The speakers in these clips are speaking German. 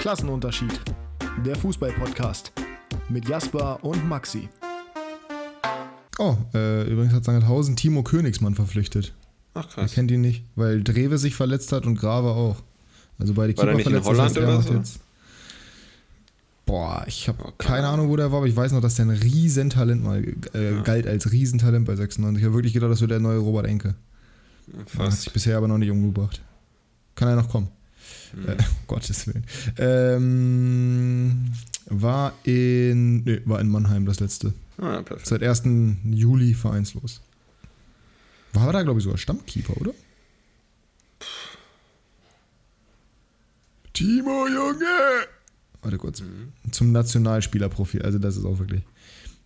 Klassenunterschied. Der Fußball-Podcast mit Jasper und Maxi. Oh, äh, übrigens hat Sangerhausen Timo Königsmann verpflichtet. Ach Er krass. kennt ihn nicht, weil Drewe sich verletzt hat und Grave auch. Also beide War Keeper verletzt. das Holland er oder so? Jetzt. Boah, ich habe Oh, keine Ahnung, wo der war, aber ich weiß noch, dass der ein Riesentalent mal äh, Ja. galt als Riesentalent bei 96. Ich habe wirklich gedacht, das wird der neue Robert Enke. Hat sich Fast. bisher aber noch nicht umgebracht. Kann er noch kommen. Hm. Äh, um Gottes Willen. Ähm, war in. Nee, war in Mannheim das letzte. Ah, ja, perfekt. Seit 1. Juli vereinslos. War aber da, glaube ich, sogar Stammkeeper, oder? Timo, Junge! Warte kurz. Mhm. Zum Nationalspielerprofil. Also, das ist auch wirklich,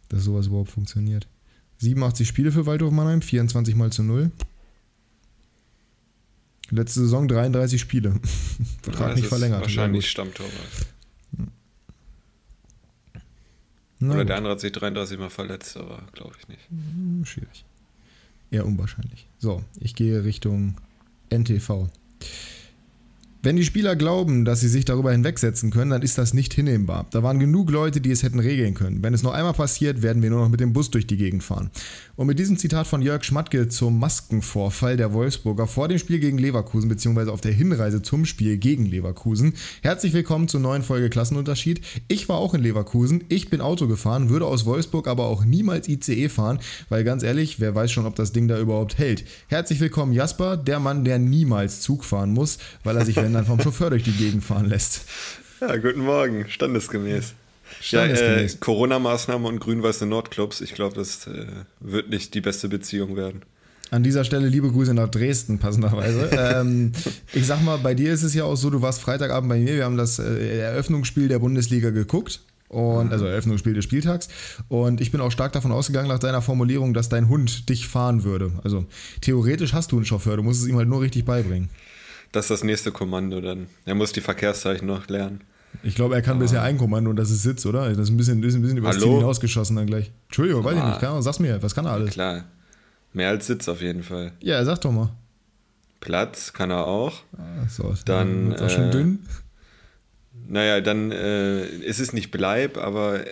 dass sowas überhaupt funktioniert. 87 Spiele für Waldhof Mannheim, 24 mal zu 0. Letzte Saison 33 Spiele. Vertrag Ja, nicht verlängert. Wahrscheinlich Stammtorwart. Na Oder gut. der andere hat sich 33 Mal verletzt, aber glaube ich nicht. Hm, Schwierig. Eher unwahrscheinlich. So, ich gehe Richtung NTV. Wenn die Spieler glauben, dass sie sich darüber hinwegsetzen können, dann ist das nicht hinnehmbar. Da waren genug Leute, die es hätten regeln können. Wenn es noch einmal passiert, werden wir nur noch mit dem Bus durch die Gegend fahren. Und mit diesem Zitat von Jörg Schmatke zum Maskenvorfall der Wolfsburger vor dem Spiel gegen Leverkusen, beziehungsweise auf der Hinreise zum Spiel gegen Leverkusen. Herzlich willkommen zur neuen Folge Klassenunterschied. Ich war auch in Leverkusen, ich bin Auto gefahren, würde aus Wolfsburg aber auch niemals ICE fahren, weil ganz ehrlich, wer weiß schon, ob das Ding da überhaupt hält. Herzlich willkommen Jasper, der Mann, der niemals Zug fahren muss, weil er sich, wenn dann vom Chauffeur durch die Gegend fahren lässt. Ja, guten Morgen. Standesgemäß. Ja, Standesgemäß. äh, Corona-Maßnahmen und grün-weiße Nordclubs. Ich glaube, das äh, wird nicht die beste Beziehung werden. An dieser Stelle liebe Grüße nach Dresden, passenderweise. ähm, ich sag mal, bei dir ist es ja auch so, du warst Freitagabend bei mir, wir haben das äh, Eröffnungsspiel der Bundesliga geguckt. Und, also Eröffnungsspiel des Spieltags. Und ich bin auch stark davon ausgegangen, nach deiner Formulierung, dass dein Hund dich fahren würde. Also theoretisch hast du einen Chauffeur, du musst es ihm halt nur richtig beibringen. Das ist das nächste Kommando dann. Er muss die Verkehrszeichen noch lernen. Ich glaube, er kann bisher ein Kommando und das ist Sitz, oder? Das ist ein bisschen, ist ein bisschen übers Hallo? Ziel hinausgeschossen dann gleich. Entschuldigung, weiß ich Ah. nicht. Ahnung, sag's mir, was kann er alles? Klar. Mehr als Sitz auf jeden Fall. Ja, sag doch mal. Platz kann er auch. Ah, so, Dann, wird's auch schon äh, dünn. Naja, dann äh, ist es nicht Bleib, aber äh,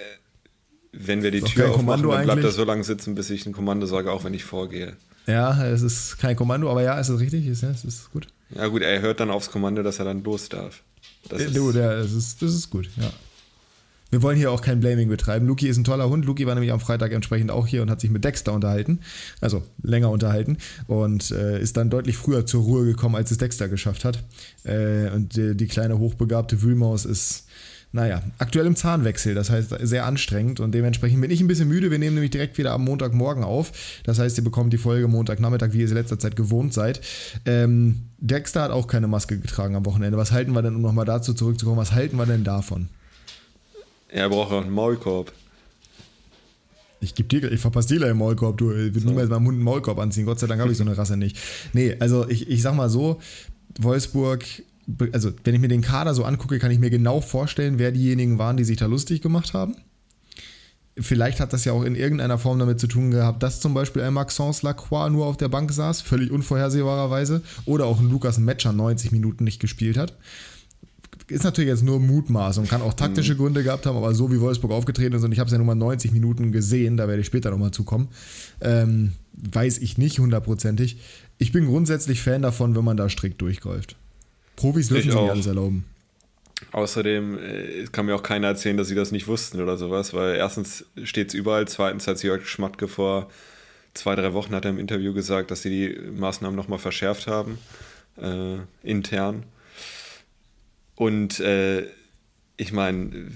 wenn wir die Ist Tür aufmachen, dann bleibt er so lange sitzen, bis ich ein Kommando sage, auch wenn ich vorgehe. Ja, es ist kein Kommando, aber ja, es ist richtig, es ist, ja, es ist gut. Ja gut, er hört dann aufs Kommando, dass er dann los darf. Das Äh, ist, du, der, das, ist, das ist gut, ja. Wir wollen hier auch kein Blaming betreiben. Luki ist ein toller Hund. Luki war nämlich am Freitag entsprechend auch hier und hat sich mit Dexter unterhalten. Also länger unterhalten. Und äh, ist dann deutlich früher zur Ruhe gekommen, als es Dexter geschafft hat. Äh, und die, die kleine hochbegabte Wühlmaus ist, naja, aktuell im Zahnwechsel. Das heißt, sehr anstrengend. Und dementsprechend bin ich ein bisschen müde. Wir nehmen nämlich direkt wieder am Montagmorgen auf. Das heißt, ihr bekommt die Folge Montagnachmittag, wie ihr es in letzter Zeit gewohnt seid. Ähm, Dexter hat auch keine Maske getragen am Wochenende. Was halten wir denn, um nochmal dazu zurückzukommen, was halten wir denn davon? er braucht auch einen Maulkorb. Ich geb dir, ich verpasse dir gleich im Maulkorb, du. Ich würde niemals meinem Hund einen Maulkorb anziehen. Gott sei Dank habe ich so eine Rasse nicht. Nee, also ich, ich sag mal so, Wolfsburg, also wenn ich mir den Kader so angucke, kann ich mir genau vorstellen, wer diejenigen waren, die sich da lustig gemacht haben. Vielleicht hat das ja auch in irgendeiner Form damit zu tun gehabt, dass zum Beispiel ein Maxence Lacroix nur auf der Bank saß, völlig unvorhersehbarerweise, oder auch ein Lukas Metscher 90 Minuten nicht gespielt hat. Ist natürlich jetzt nur Mutmaßung, kann auch taktische Gründe gehabt haben, aber so wie Wolfsburg aufgetreten ist und ich habe es ja nur mal 90 Minuten gesehen, da werde ich später nochmal zukommen, ähm, weiß ich nicht hundertprozentig. Ich bin grundsätzlich Fan davon, wenn man da strikt durchgreift. Profis dürfen Ich sich nicht alles erlauben. Außerdem äh, kann mir auch keiner erzählen, dass sie das nicht wussten oder sowas, weil erstens steht es überall, zweitens hat Jörg Schmatke vor zwei, drei Wochen hat er im Interview gesagt, dass sie die Maßnahmen nochmal verschärft haben, äh, intern. Und äh, ich meine,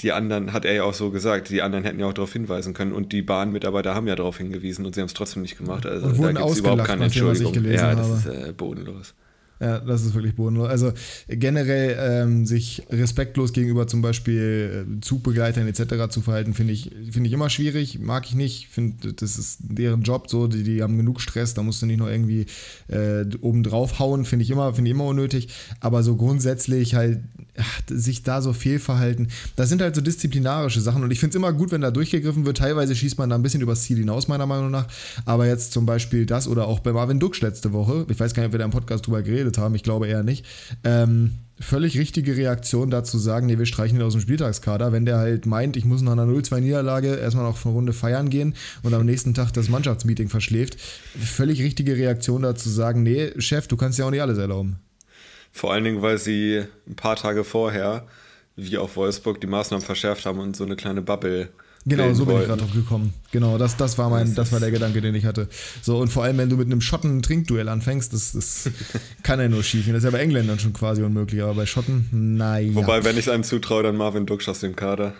die anderen, hat er ja auch so gesagt, die anderen hätten ja auch darauf hinweisen können und die Bahnmitarbeiter haben ja darauf hingewiesen und sie haben es trotzdem nicht gemacht. Also da gibt es überhaupt keine Entschuldigung. Ja, das habe. ist äh, bodenlos. Ja, das ist wirklich bodenlos. Also generell ähm, sich respektlos gegenüber zum Beispiel äh, Zugbegleitern etc. zu verhalten, finde ich, finde ich immer schwierig, mag ich nicht. Finde, das ist deren Job so, die, die haben genug Stress, da musst du nicht noch irgendwie äh, oben drauf hauen, finde ich immer, ich immer unnötig. Aber so grundsätzlich halt ach, sich da so fehlverhalten, das sind halt so disziplinarische Sachen und ich finde es immer gut, wenn da durchgegriffen wird. Teilweise schießt man da ein bisschen übers Ziel hinaus, meiner Meinung nach. Aber jetzt zum Beispiel das oder auch bei Marvin Duksch letzte Woche, ich weiß gar nicht, ob wir da im Podcast drüber geredet haben, ich glaube eher nicht. Ähm, völlig richtige Reaktion dazu sagen, nee, wir streichen ihn aus dem Spieltagskader, wenn der halt meint, ich muss nach einer 0-2-Niederlage erstmal noch eine Runde feiern gehen und am nächsten Tag das Mannschaftsmeeting verschläft. Völlig richtige Reaktion dazu sagen, nee, Chef, du kannst ja auch nicht alles erlauben. Vor allen Dingen, weil sie ein paar Tage vorher, wie auch Wolfsburg, die Maßnahmen verschärft haben und so eine kleine Bubble Genau, so bin ich gerade drauf gekommen. Genau, das, das, war mein, das war der Gedanke, den ich hatte. So, und vor allem, wenn du mit einem Schotten ein Trinkduell anfängst, das, das kann ja nur schief gehen. Das ist ja bei Engländern schon quasi unmöglich, aber bei Schotten, naja. Wobei, wenn ich es einem zutraue, dann Marvin Duksch aus dem Kader.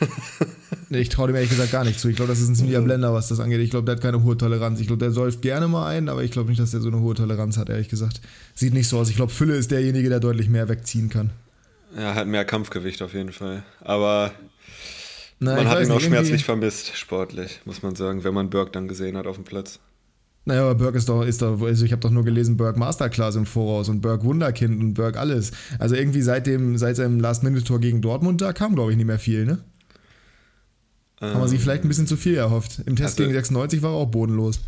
ich traue dem ehrlich gesagt gar nicht zu. Ich glaube, das ist ein ziemlicher Blender, was das angeht. Ich glaube, der hat keine hohe Toleranz. Ich glaube, der säuft gerne mal ein, aber ich glaube nicht, dass der so eine hohe Toleranz hat, ehrlich gesagt. Sieht nicht so aus. Ich glaube, Fülle ist derjenige, der deutlich mehr wegziehen kann. Er hat mehr Kampfgewicht auf jeden Fall. Aber na, man hat ihn auch schmerzlich vermisst, sportlich, muss man sagen, wenn man Burke dann gesehen hat auf dem Platz. Naja, aber Burke ist doch, ist doch, also ich habe doch nur gelesen, Burke Masterclass im Voraus und Burke Wunderkind und Burke alles. Also irgendwie seit dem, seit seinem Last-Minute-Tor gegen Dortmund, da kam, glaube ich, nicht mehr viel, ne? Ähm, Haben wir sich vielleicht ein bisschen zu viel erhofft. Im Test also, gegen 96 war er auch bodenlos.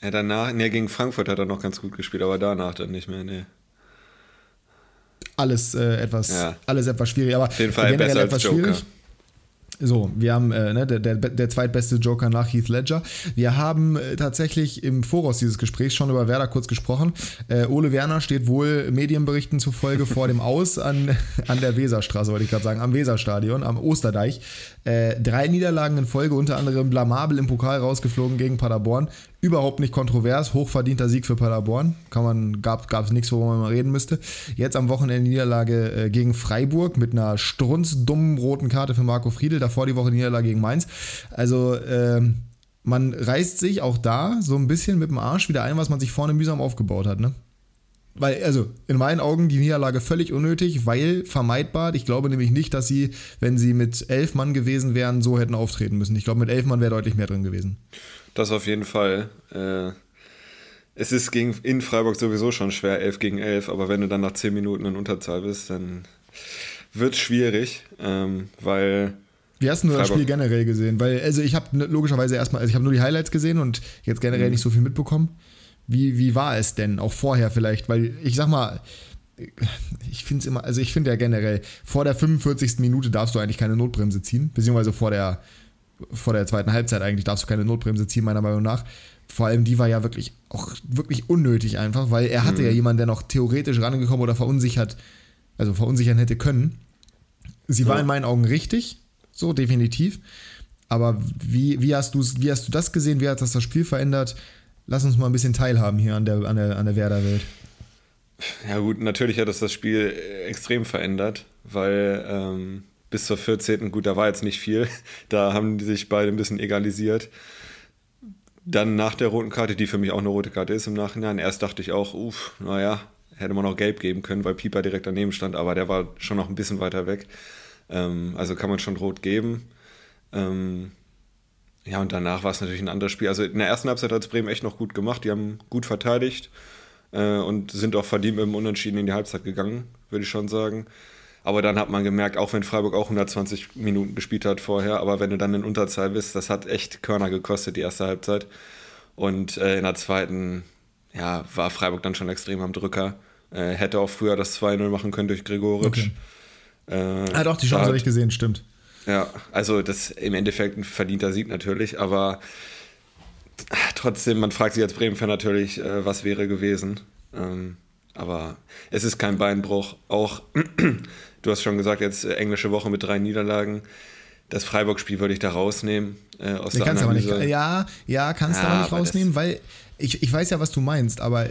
Ja, danach, ne, gegen Frankfurt hat er noch ganz gut gespielt, aber danach dann nicht mehr, ne alles äh, etwas, ja. alles etwas schwierig. Aber Auf jeden Fall besser als Joker. Schwierig. So, wir haben äh, ne, der, der, der zweitbeste Joker nach Heath Ledger. Wir haben äh, tatsächlich im Voraus dieses Gesprächs schon über Werder kurz gesprochen. Äh, Ole Werner steht wohl Medienberichten zufolge vor dem Aus an, an der Weserstraße, wollte ich gerade sagen, am Weserstadion, am Osterdeich. Äh, drei Niederlagen in Folge, unter anderem blamabel im Pokal rausgeflogen gegen Paderborn. Überhaupt nicht kontrovers, hochverdienter Sieg für Paderborn. Kann man, gab es nichts, worüber man reden müsste. Jetzt am Wochenende Niederlage äh, gegen Freiburg mit einer strunzdummen roten Karte für Marco Friedel. Davor die Woche Niederlage gegen Mainz. Also, ähm, man reißt sich auch da so ein bisschen mit dem Arsch wieder ein, was man sich vorne mühsam aufgebaut hat, ne? Weil, also, in meinen Augen die Niederlage völlig unnötig, weil vermeidbar. Ich glaube nämlich nicht, dass sie, wenn sie mit elf Mann gewesen wären, so hätten auftreten müssen. Ich glaube, mit elf Mann wäre deutlich mehr drin gewesen. Das auf jeden Fall. Äh, es ist gegen, in Freiburg sowieso schon schwer, 11 gegen 11, aber wenn du dann nach 10 Minuten in Unterzahl bist, dann wird es schwierig, ähm, weil. Wie hast du das Spiel generell gesehen? Weil, also ich habe logischerweise erstmal, also ich habe nur die Highlights gesehen und jetzt generell mhm. nicht so viel mitbekommen. Wie, wie war es denn? Auch vorher vielleicht? Weil ich sag mal, ich finde es immer, also ich finde ja generell, vor der 45. Minute darfst du eigentlich keine Notbremse ziehen, beziehungsweise vor der vor der zweiten Halbzeit eigentlich darfst du keine Notbremse ziehen, meiner Meinung nach. Vor allem die war ja wirklich auch wirklich unnötig einfach, weil er hatte mhm. ja jemanden, der noch theoretisch rangekommen oder verunsichert, also verunsichern hätte können. Sie war ja. in meinen Augen richtig, so definitiv. Aber wie, wie, hast wie hast du das gesehen? Wie hat das das Spiel verändert? Lass uns mal ein bisschen teilhaben hier an der, an der, an der Werder-Welt. Ja, gut, natürlich hat das das Spiel extrem verändert, weil ähm, bis zur 14. Gut, da war jetzt nicht viel. Da haben die sich beide ein bisschen egalisiert. Dann nach der roten Karte, die für mich auch eine rote Karte ist im Nachhinein. Erst dachte ich auch, uff, naja, hätte man auch gelb geben können, weil Pieper direkt daneben stand, aber der war schon noch ein bisschen weiter weg. Ähm, also kann man schon rot geben. Ähm, ja, und danach war es natürlich ein anderes Spiel. Also in der ersten Halbzeit hat es Bremen echt noch gut gemacht. Die haben gut verteidigt äh, und sind auch verdient mit dem Unentschieden in die Halbzeit gegangen, würde ich schon sagen. Aber dann hat man gemerkt, auch wenn Freiburg auch 120 Minuten gespielt hat vorher, aber wenn du dann in Unterzahl bist, das hat echt Körner gekostet, die erste Halbzeit. Und äh, in der zweiten, ja, war Freiburg dann schon extrem am Drücker. Äh, hätte auch früher das 2-0 machen können durch Gregoritsch. Okay. Äh, ah, doch, die Chance habe ich gesehen, stimmt. Ja, also das im Endeffekt ein verdienter Sieg natürlich, aber trotzdem, man fragt sich als Bremen-Fan natürlich, äh, was wäre gewesen. Ähm, aber es ist kein Beinbruch. Auch Du hast schon gesagt, jetzt äh, englische Woche mit drei Niederlagen. Das Freiburg-Spiel würde ich da rausnehmen. Äh, aus der kannst aber nicht, ja, ja, kannst du aber nicht rausnehmen, weil ich, ich weiß ja, was du meinst, aber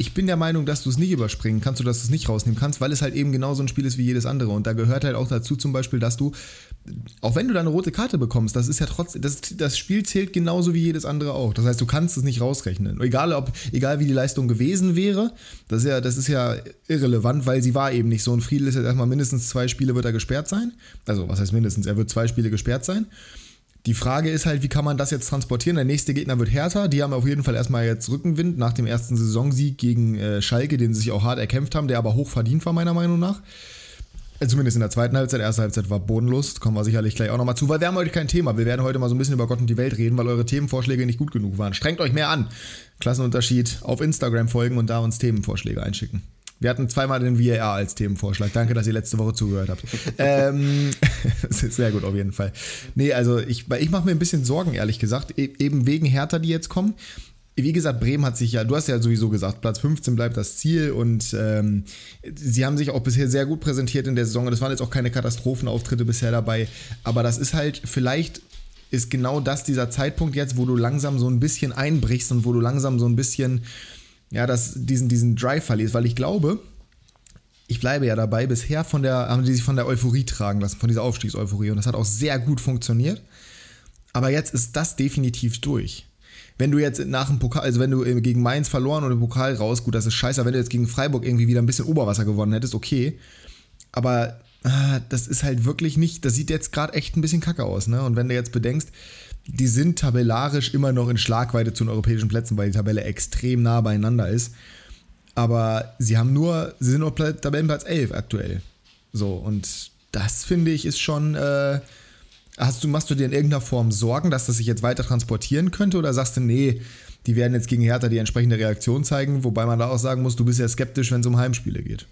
ich bin der Meinung, dass du es nicht überspringen kannst oder dass du es nicht rausnehmen kannst, weil es halt eben genauso ein Spiel ist wie jedes andere. Und da gehört halt auch dazu zum Beispiel, dass du, auch wenn du da eine rote Karte bekommst, das ist ja trotzdem, das, das Spiel zählt genauso wie jedes andere auch. Das heißt, du kannst es nicht rausrechnen. Egal, ob, egal wie die Leistung gewesen wäre, das ist ja, das ist ja irrelevant, weil sie war eben nicht so. Und Friedel ist jetzt erstmal mindestens zwei Spiele wird er gesperrt sein. Also, was heißt mindestens? Er wird zwei Spiele gesperrt sein. Die Frage ist halt, wie kann man das jetzt transportieren? Der nächste Gegner wird härter. Die haben auf jeden Fall erstmal jetzt Rückenwind nach dem ersten Saisonsieg gegen äh, Schalke, den sie sich auch hart erkämpft haben, der aber hoch verdient war, meiner Meinung nach. Äh, zumindest in der zweiten Halbzeit. Erste Halbzeit war bodenlos. Kommen wir sicherlich gleich auch nochmal zu, weil wir haben heute kein Thema. Wir werden heute mal so ein bisschen über Gott und die Welt reden, weil eure Themenvorschläge nicht gut genug waren. Strengt euch mehr an. Klassenunterschied auf Instagram folgen und da uns Themenvorschläge einschicken. Wir hatten zweimal den VAR als Themenvorschlag. Danke, dass ihr letzte Woche zugehört habt. ähm, sehr gut auf jeden Fall. Nee, also ich, ich mache mir ein bisschen Sorgen, ehrlich gesagt. E eben wegen Hertha, die jetzt kommen. Wie gesagt, Bremen hat sich ja, du hast ja sowieso gesagt, Platz 15 bleibt das Ziel und ähm, sie haben sich auch bisher sehr gut präsentiert in der Saison. Das waren jetzt auch keine Katastrophenauftritte bisher dabei. Aber das ist halt, vielleicht ist genau das dieser Zeitpunkt jetzt, wo du langsam so ein bisschen einbrichst und wo du langsam so ein bisschen ja, das, diesen, diesen Drive verlierst, weil ich glaube, ich bleibe ja dabei, bisher von der, haben die sich von der Euphorie tragen lassen, von dieser Aufstiegseuphorie und das hat auch sehr gut funktioniert. Aber jetzt ist das definitiv durch. Wenn du jetzt nach dem Pokal, also wenn du gegen Mainz verloren und im Pokal raus, gut, das ist scheiße, wenn du jetzt gegen Freiburg irgendwie wieder ein bisschen Oberwasser gewonnen hättest, okay. Aber ah, das ist halt wirklich nicht, das sieht jetzt gerade echt ein bisschen kacke aus, ne? Und wenn du jetzt bedenkst, die sind tabellarisch immer noch in Schlagweite zu den europäischen Plätzen, weil die Tabelle extrem nah beieinander ist. Aber sie haben nur, sie sind nur Tabellenplatz 11 aktuell. So, und das finde ich ist schon. Äh, hast du, machst du dir in irgendeiner Form Sorgen, dass das sich jetzt weiter transportieren könnte? Oder sagst du, nee, die werden jetzt gegen Hertha die entsprechende Reaktion zeigen? Wobei man da auch sagen muss, du bist ja skeptisch, wenn es um Heimspiele geht.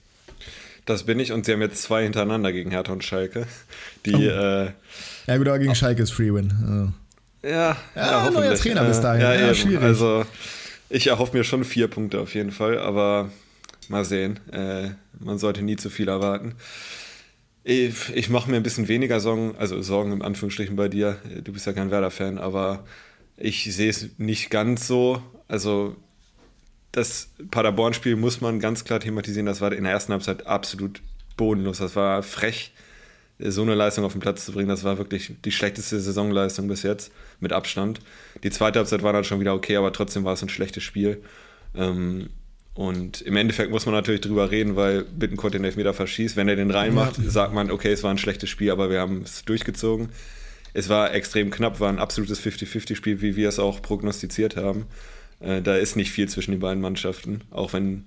Das bin ich und sie haben jetzt zwei hintereinander gegen Hertha und Schalke. Die, oh. äh, ja, gut, aber gegen Schalke ist Free-Win. Oh. Ja, ja, ja neuer Trainer bis dahin. Ja, ja, schwierig. Also, ich erhoffe mir schon vier Punkte auf jeden Fall, aber mal sehen. Äh, man sollte nie zu viel erwarten. Ich, ich mache mir ein bisschen weniger Sorgen, also Sorgen im Anführungsstrichen bei dir. Du bist ja kein Werder-Fan, aber ich sehe es nicht ganz so. Also, das Paderborn-Spiel muss man ganz klar thematisieren. Das war in der ersten Halbzeit absolut bodenlos. Das war frech so eine Leistung auf den Platz zu bringen, das war wirklich die schlechteste Saisonleistung bis jetzt, mit Abstand. Die zweite Halbzeit war dann schon wieder okay, aber trotzdem war es ein schlechtes Spiel. Ähm, und im Endeffekt muss man natürlich drüber reden, weil Bittencourt den Elfmeter verschießt. Wenn er den reinmacht, ja. sagt man, okay, es war ein schlechtes Spiel, aber wir haben es durchgezogen. Es war extrem knapp, war ein absolutes 50-50-Spiel, wie wir es auch prognostiziert haben. Äh, da ist nicht viel zwischen den beiden Mannschaften, auch wenn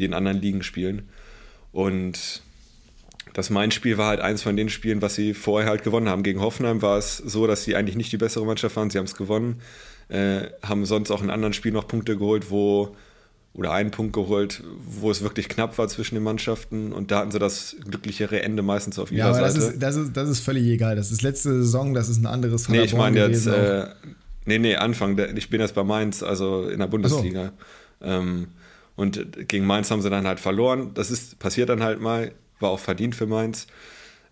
die in anderen Ligen spielen. Und das Main-Spiel war halt eins von den Spielen, was sie vorher halt gewonnen haben. Gegen Hoffenheim war es so, dass sie eigentlich nicht die bessere Mannschaft waren. Sie haben es gewonnen, äh, haben sonst auch in anderen Spielen noch Punkte geholt, wo oder einen Punkt geholt, wo es wirklich knapp war zwischen den Mannschaften und da hatten sie das glücklichere Ende meistens auf ihrer ja, aber Seite. Das ist, das, ist, das ist völlig egal. Das ist letzte Saison, das ist ein anderes Nee, ich meine jetzt, äh, nee, nee, Anfang, ich bin jetzt bei Mainz, also in der Bundesliga. So. Ähm, und gegen Mainz haben sie dann halt verloren. Das ist, passiert dann halt mal war auch verdient für Mainz.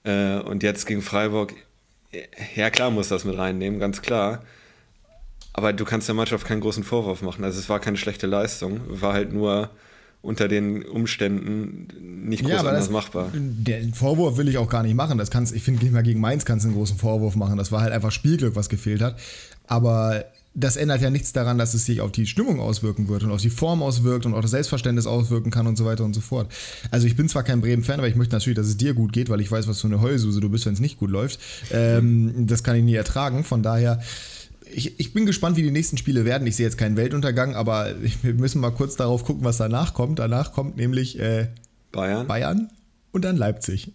Äh, und jetzt gegen Freiburg, ja klar muss das mit reinnehmen, ganz klar. Aber du kannst der Mannschaft keinen großen Vorwurf machen. Also es war keine schlechte Leistung, war halt nur unter den Umständen nicht groß ja, anders das, machbar. Den Vorwurf will ich auch gar nicht machen. Das kannst, ich finde nicht mal gegen Mainz kannst du einen großen Vorwurf machen. Das war halt einfach Spielglück, was gefehlt hat. Aber das ändert ja nichts daran, dass es sich auf die Stimmung auswirken wird und auf die Form auswirkt und auch das Selbstverständnis auswirken kann und so weiter und so fort. Also ich bin zwar kein Bremen-Fan, aber ich möchte natürlich, dass es dir gut geht, weil ich weiß, was für eine Heulsuse du bist, wenn es nicht gut läuft. Ähm, das kann ich nie ertragen. Von daher, ich, ich bin gespannt, wie die nächsten Spiele werden. Ich sehe jetzt keinen Weltuntergang, aber wir müssen mal kurz darauf gucken, was danach kommt. Danach kommt nämlich äh, Bayern. Bayern und dann Leipzig.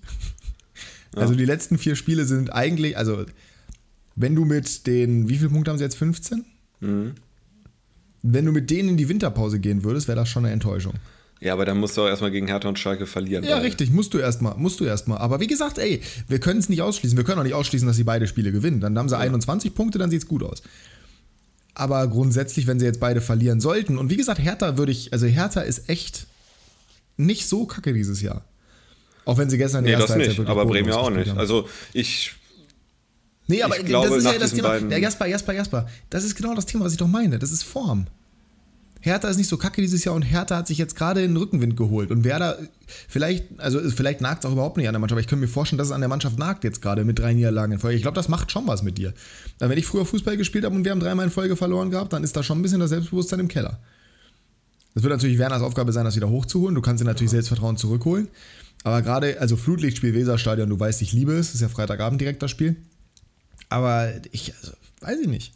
Ja. Also die letzten vier Spiele sind eigentlich, also wenn du mit den, wie viele Punkte haben sie jetzt? 15? Mhm. Wenn du mit denen in die Winterpause gehen würdest, wäre das schon eine Enttäuschung. Ja, aber dann musst du auch erstmal gegen Hertha und Schalke verlieren. Ja, richtig, musst du erstmal, musst du erstmal. Aber wie gesagt, ey, wir können es nicht ausschließen. Wir können auch nicht ausschließen, dass sie beide Spiele gewinnen. Dann haben sie ja. 21 Punkte, dann sieht es gut aus. Aber grundsätzlich, wenn sie jetzt beide verlieren sollten, und wie gesagt, Hertha würde ich, also Hertha ist echt nicht so kacke dieses Jahr. Auch wenn sie gestern die nee, erste das nicht, aber Bremen ja auch nicht. Haben. Also ich Nee, aber ich glaube, das ist ja das Thema. Ja, Jasper, Jasper, Jasper. Das ist genau das Thema, was ich doch meine. Das ist Form. Hertha ist nicht so kacke dieses Jahr und Hertha hat sich jetzt gerade den Rückenwind geholt. Und Werder, vielleicht, also vielleicht nagt es auch überhaupt nicht an der Mannschaft, aber ich könnte mir vorstellen, dass es an der Mannschaft nagt jetzt gerade mit drei Niederlagen in Folge. Ich glaube, das macht schon was mit dir. Weil wenn ich früher Fußball gespielt habe und wir haben dreimal in Folge verloren gehabt, dann ist da schon ein bisschen das Selbstbewusstsein im Keller. Das wird natürlich Werners Aufgabe sein, das wieder hochzuholen. Du kannst dir natürlich Selbstvertrauen zurückholen. Aber gerade, also Flutlichtspiel Weserstadion, du weißt, ich liebe es. Das ist ja Freitagabend direkt das Spiel. Aber ich, also, weiß ich nicht.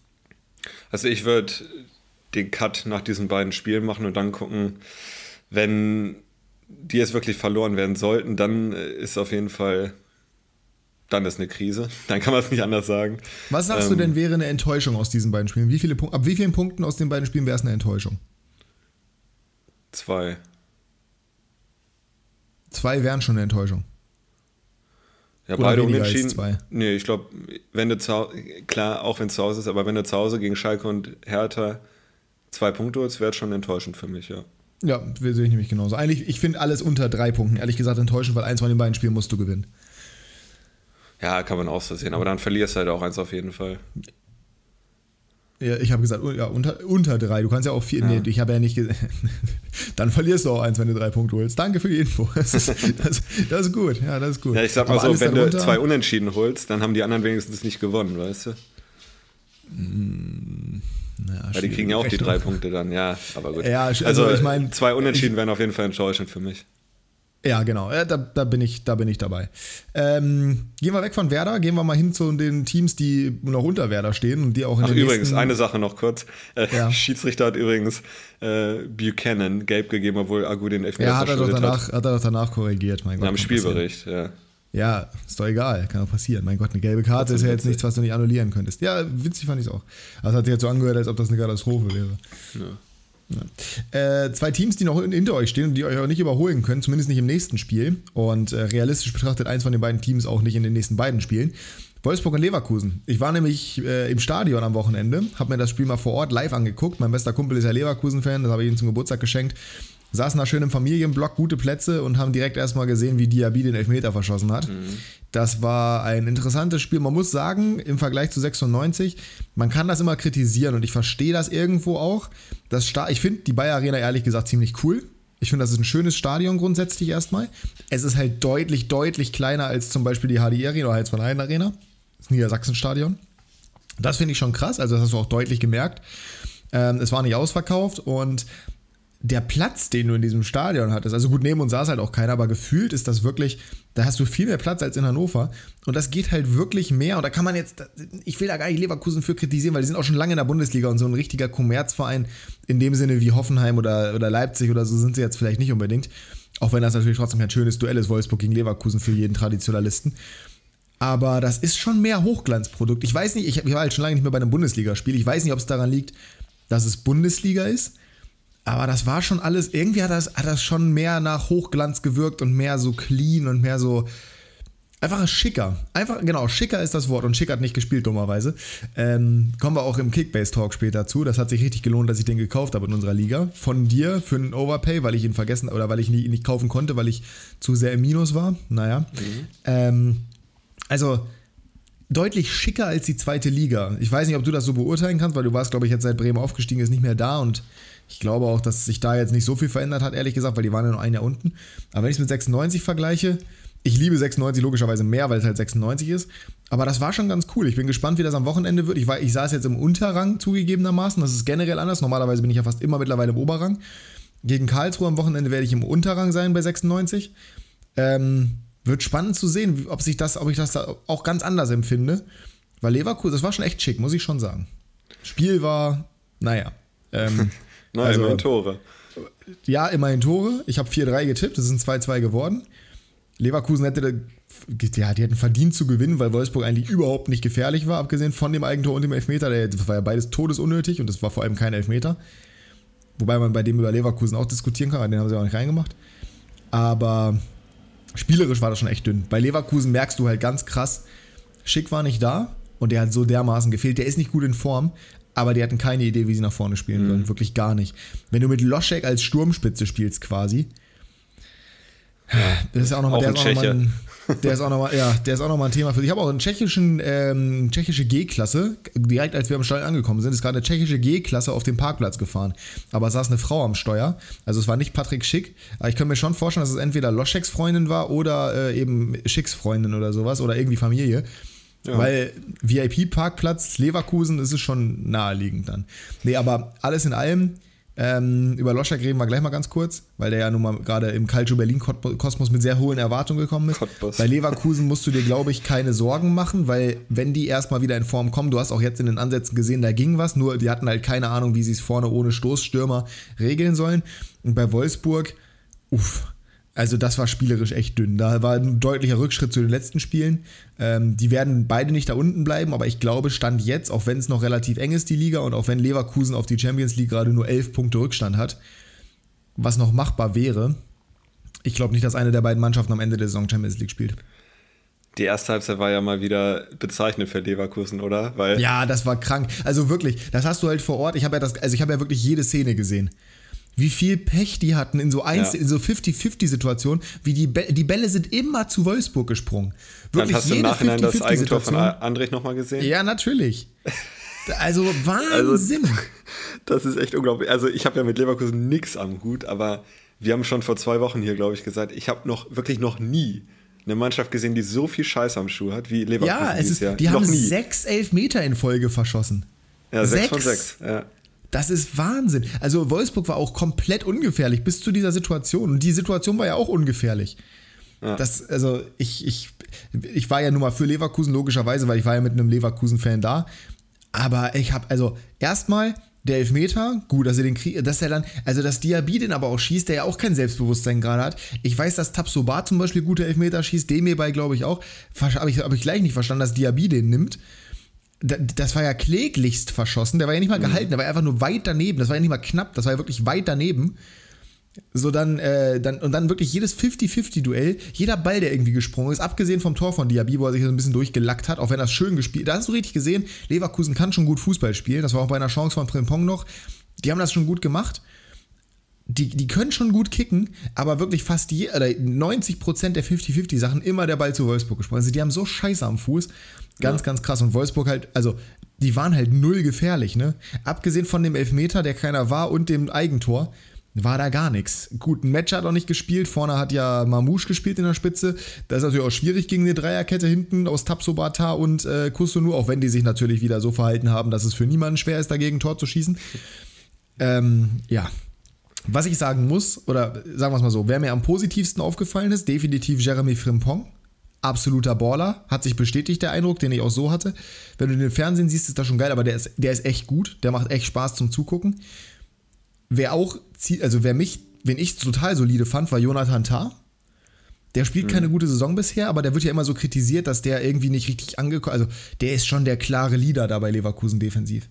Also ich würde den Cut nach diesen beiden Spielen machen und dann gucken, wenn die jetzt wirklich verloren werden sollten, dann ist auf jeden Fall, dann ist eine Krise. Dann kann man es nicht anders sagen. Was sagst ähm, du denn wäre eine Enttäuschung aus diesen beiden Spielen? Wie viele, ab wie vielen Punkten aus den beiden Spielen wäre es eine Enttäuschung? Zwei. zwei wären schon eine Enttäuschung. Ja, Oder beide unentschieden. Zwei. Nee, ich glaube, wenn du zu klar, auch wenn es zu Hause ist, aber wenn du zu Hause gegen Schalke und Hertha zwei Punkte holst, wäre schon enttäuschend für mich, ja. Ja, sehe ich nämlich genauso. Eigentlich, ich finde alles unter drei Punkten, ehrlich gesagt, enttäuschend, weil eins von den beiden Spielen musst du gewinnen. Ja, kann man auch so sehen, aber dann verlierst du halt auch eins auf jeden Fall. Ja, ich habe gesagt, ja, unter, unter drei. Du kannst ja auch vier. Ja. Nee, ich habe ja nicht gesagt. Dann verlierst du auch eins, wenn du drei Punkte holst. Danke für die Info. Das ist, das, das ist gut. Ja, das ist gut. Ja, ich sag mal Aber so, wenn darunter, du zwei Unentschieden holst, dann haben die anderen wenigstens nicht gewonnen, weißt du? Mm, ja, ja die kriegen ja auch die drei Punkte dann, ja. Aber gut. Ja, also, also ich meine. Zwei Unentschieden wären auf jeden Fall enttäuschend für mich. Ja, genau. Ja, da, da, bin ich, da bin ich dabei. Ähm, gehen wir weg von Werder, gehen wir mal hin zu den Teams, die noch unter Werder stehen und die auch in Ach, übrigens, eine Sache noch kurz. Äh, ja. Schiedsrichter hat übrigens äh, Buchanan gelb gegeben, obwohl Agu den Elfmeter ja, hat er doch danach, hat. hat er doch danach korrigiert, mein Gott. Am Spielbericht, ja. Ja, ist doch egal, kann doch passieren. Mein Gott, eine gelbe Karte ist ja jetzt nichts, was du nicht annullieren könntest. Ja, witzig fand ich es auch. Also hat sich jetzt so angehört, als ob das eine Katastrophe wäre. Ja. Äh, zwei Teams, die noch hinter euch stehen und die euch auch nicht überholen können, zumindest nicht im nächsten Spiel. Und äh, realistisch betrachtet eins von den beiden Teams auch nicht in den nächsten beiden Spielen. Wolfsburg und Leverkusen. Ich war nämlich äh, im Stadion am Wochenende, habe mir das Spiel mal vor Ort live angeguckt. Mein bester Kumpel ist ja Leverkusen-Fan, das habe ich ihm zum Geburtstag geschenkt saßen da schön im Familienblock, gute Plätze und haben direkt erstmal gesehen, wie Diaby den Elfmeter verschossen hat. Mhm. Das war ein interessantes Spiel. Man muss sagen, im Vergleich zu 96, man kann das immer kritisieren und ich verstehe das irgendwo auch. Das ich finde die Bayer Arena ehrlich gesagt ziemlich cool. Ich finde, das ist ein schönes Stadion grundsätzlich erstmal. Es ist halt deutlich, deutlich kleiner als zum Beispiel die HDI Arena oder Heinz von Heiden Arena. Das Niedersachsen-Stadion. Das finde ich schon krass, also das hast du auch deutlich gemerkt. Ähm, es war nicht ausverkauft und der Platz, den du in diesem Stadion hattest, also gut, neben uns saß halt auch keiner, aber gefühlt ist das wirklich, da hast du viel mehr Platz als in Hannover und das geht halt wirklich mehr und da kann man jetzt, ich will da gar nicht Leverkusen für kritisieren, weil die sind auch schon lange in der Bundesliga und so ein richtiger Kommerzverein in dem Sinne wie Hoffenheim oder, oder Leipzig oder so sind sie jetzt vielleicht nicht unbedingt, auch wenn das natürlich trotzdem ein schönes Duell ist, Wolfsburg gegen Leverkusen für jeden Traditionalisten. Aber das ist schon mehr Hochglanzprodukt. Ich weiß nicht, ich, ich war halt schon lange nicht mehr bei einem Bundesligaspiel. Ich weiß nicht, ob es daran liegt, dass es Bundesliga ist aber das war schon alles, irgendwie hat das, hat das schon mehr nach Hochglanz gewirkt und mehr so clean und mehr so. Einfach schicker. Einfach, genau, schicker ist das Wort und schick hat nicht gespielt, dummerweise. Ähm, kommen wir auch im Kickbase-Talk später zu. Das hat sich richtig gelohnt, dass ich den gekauft habe in unserer Liga. Von dir für einen Overpay, weil ich ihn vergessen oder weil ich ihn nicht kaufen konnte, weil ich zu sehr im Minus war. Naja. Mhm. Ähm, also, deutlich schicker als die zweite Liga. Ich weiß nicht, ob du das so beurteilen kannst, weil du warst, glaube ich, jetzt seit Bremen aufgestiegen, ist nicht mehr da und ich glaube auch, dass sich da jetzt nicht so viel verändert hat, ehrlich gesagt, weil die waren ja nur ein Jahr unten. Aber wenn ich es mit 96 vergleiche, ich liebe 96 logischerweise mehr, weil es halt 96 ist. Aber das war schon ganz cool. Ich bin gespannt, wie das am Wochenende wird. Ich, war, ich saß jetzt im Unterrang zugegebenermaßen. Das ist generell anders. Normalerweise bin ich ja fast immer mittlerweile im Oberrang. Gegen Karlsruhe am Wochenende werde ich im Unterrang sein bei 96. Ähm, wird spannend zu sehen, ob, sich das, ob ich das da auch ganz anders empfinde. Weil Leverkusen, das war schon echt schick, muss ich schon sagen. Spiel war, naja. Ähm, Nein, also, immerhin Tore. Ja, immerhin Tore. Ich habe 4-3 getippt, es sind 2-2 geworden. Leverkusen hätte, ja, die hätten verdient zu gewinnen, weil Wolfsburg eigentlich überhaupt nicht gefährlich war, abgesehen von dem Eigentor und dem Elfmeter. Das war ja beides todesunnötig und das war vor allem kein Elfmeter. Wobei man bei dem über Leverkusen auch diskutieren kann, den haben sie auch nicht reingemacht. Aber spielerisch war das schon echt dünn. Bei Leverkusen merkst du halt ganz krass, Schick war nicht da und der hat so dermaßen gefehlt. Der ist nicht gut in Form, aber die hatten keine Idee, wie sie nach vorne spielen mhm. sollen. Wirklich gar nicht. Wenn du mit Loschek als Sturmspitze spielst quasi, das ist auch nochmal, der, auch noch der ist auch nochmal, ja, der ist auch nochmal ein Thema für sich. Ich habe auch einen tschechischen, ähm, tschechische G-Klasse, direkt als wir am Steuer angekommen sind, ist gerade eine tschechische G-Klasse auf dem Parkplatz gefahren. Aber saß eine Frau am Steuer, also es war nicht Patrick Schick. Aber ich kann mir schon vorstellen, dass es entweder Loscheks Freundin war oder äh, eben Schicks Freundin oder sowas oder irgendwie Familie. Ja. Weil VIP-Parkplatz Leverkusen ist es schon naheliegend dann. Nee, aber alles in allem, ähm, über Loschak reden wir gleich mal ganz kurz, weil der ja nun mal gerade im Calcio Berlin-Kosmos mit sehr hohen Erwartungen gekommen ist. Cottbus. Bei Leverkusen musst du dir, glaube ich, keine Sorgen machen, weil wenn die erstmal wieder in Form kommen, du hast auch jetzt in den Ansätzen gesehen, da ging was, nur die hatten halt keine Ahnung, wie sie es vorne ohne Stoßstürmer regeln sollen. Und bei Wolfsburg, uff, also das war spielerisch echt dünn. Da war ein deutlicher Rückschritt zu den letzten Spielen. Ähm, die werden beide nicht da unten bleiben, aber ich glaube, Stand jetzt, auch wenn es noch relativ eng ist, die Liga, und auch wenn Leverkusen auf die Champions League gerade nur elf Punkte Rückstand hat, was noch machbar wäre, Ich glaube nicht, dass eine der beiden Mannschaften am Ende der Saison Champions League spielt. Die erste Halbzeit war ja mal wieder bezeichnet für Leverkusen, oder? Weil ja, das war krank. Also wirklich, das hast du halt vor Ort. Ich habe ja das, also ich habe ja wirklich jede Szene gesehen. Wie viel Pech die hatten in so eins, ja. in so 50-50-Situationen, wie die, Bälle, die Bälle sind immer zu Wolfsburg gesprungen. Wirklich Dann hast du im Nachhinein das Eigentor von Andrich nochmal gesehen? Ja, natürlich. Also Wahnsinn. Also, das ist echt unglaublich. Also ich habe ja mit Leverkusen nichts am Hut, aber wir haben schon vor zwei Wochen hier, glaube ich, gesagt, ich habe noch wirklich noch nie eine Mannschaft gesehen, die so viel Scheiß am Schuh hat wie Leverkusen. Ja, es ist, die haben nie. sechs Elfmeter in Folge verschossen. Ja, sechs, sechs von sechs. Ja. Das ist Wahnsinn. Also Wolfsburg war auch komplett ungefährlich bis zu dieser Situation. Und die Situation war ja auch ungefährlich. Ja. Das, also ich, ich, ich war ja nun mal für Leverkusen, logischerweise, weil ich war ja mit einem Leverkusen-Fan da. Aber ich habe, also erstmal der Elfmeter, gut, dass er den kriegt, dass er dann, also dass Diaby den aber auch schießt, der ja auch kein Selbstbewusstsein gerade hat. Ich weiß, dass Tabsoba zum Beispiel gute Elfmeter schießt, Demir bei, glaube ich, auch. Habe ich, hab ich gleich nicht verstanden, dass Diaby den nimmt. Das war ja kläglichst verschossen, der war ja nicht mal mhm. gehalten, der war einfach nur weit daneben, das war ja nicht mal knapp, das war ja wirklich weit daneben. So dann, äh, dann, und dann wirklich jedes 50-50-Duell, jeder Ball, der irgendwie gesprungen ist, abgesehen vom Tor von Diaby, wo er sich so ein bisschen durchgelackt hat, auch wenn er es schön gespielt Da hast du richtig gesehen, Leverkusen kann schon gut Fußball spielen. Das war auch bei einer Chance von Frimpong noch. Die haben das schon gut gemacht. Die, die können schon gut kicken, aber wirklich fast je, oder 90% der 50-50-Sachen immer der Ball zu Wolfsburg gesprungen. Also die haben so scheiße am Fuß. Ganz, ja. ganz krass. Und Wolfsburg halt, also die waren halt null gefährlich, ne? Abgesehen von dem Elfmeter, der keiner war, und dem Eigentor war da gar nichts. Gut, ein Match hat auch nicht gespielt. Vorne hat ja Mamouche gespielt in der Spitze. Das ist natürlich auch schwierig gegen eine Dreierkette hinten aus Tapsobata und äh, Kusunu, auch wenn die sich natürlich wieder so verhalten haben, dass es für niemanden schwer ist, dagegen Tor zu schießen. Ähm, ja. Was ich sagen muss, oder sagen wir es mal so, wer mir am positivsten aufgefallen ist, definitiv Jeremy Frimpong. Absoluter Baller. Hat sich bestätigt, der Eindruck, den ich auch so hatte. Wenn du den Fernsehen siehst, ist das schon geil, aber der ist, der ist echt gut. Der macht echt Spaß zum Zugucken. Wer auch, also wer mich, wen ich total solide fand, war Jonathan Tah. Der spielt mhm. keine gute Saison bisher, aber der wird ja immer so kritisiert, dass der irgendwie nicht richtig angekommen Also, der ist schon der klare Leader da bei Leverkusen defensiv.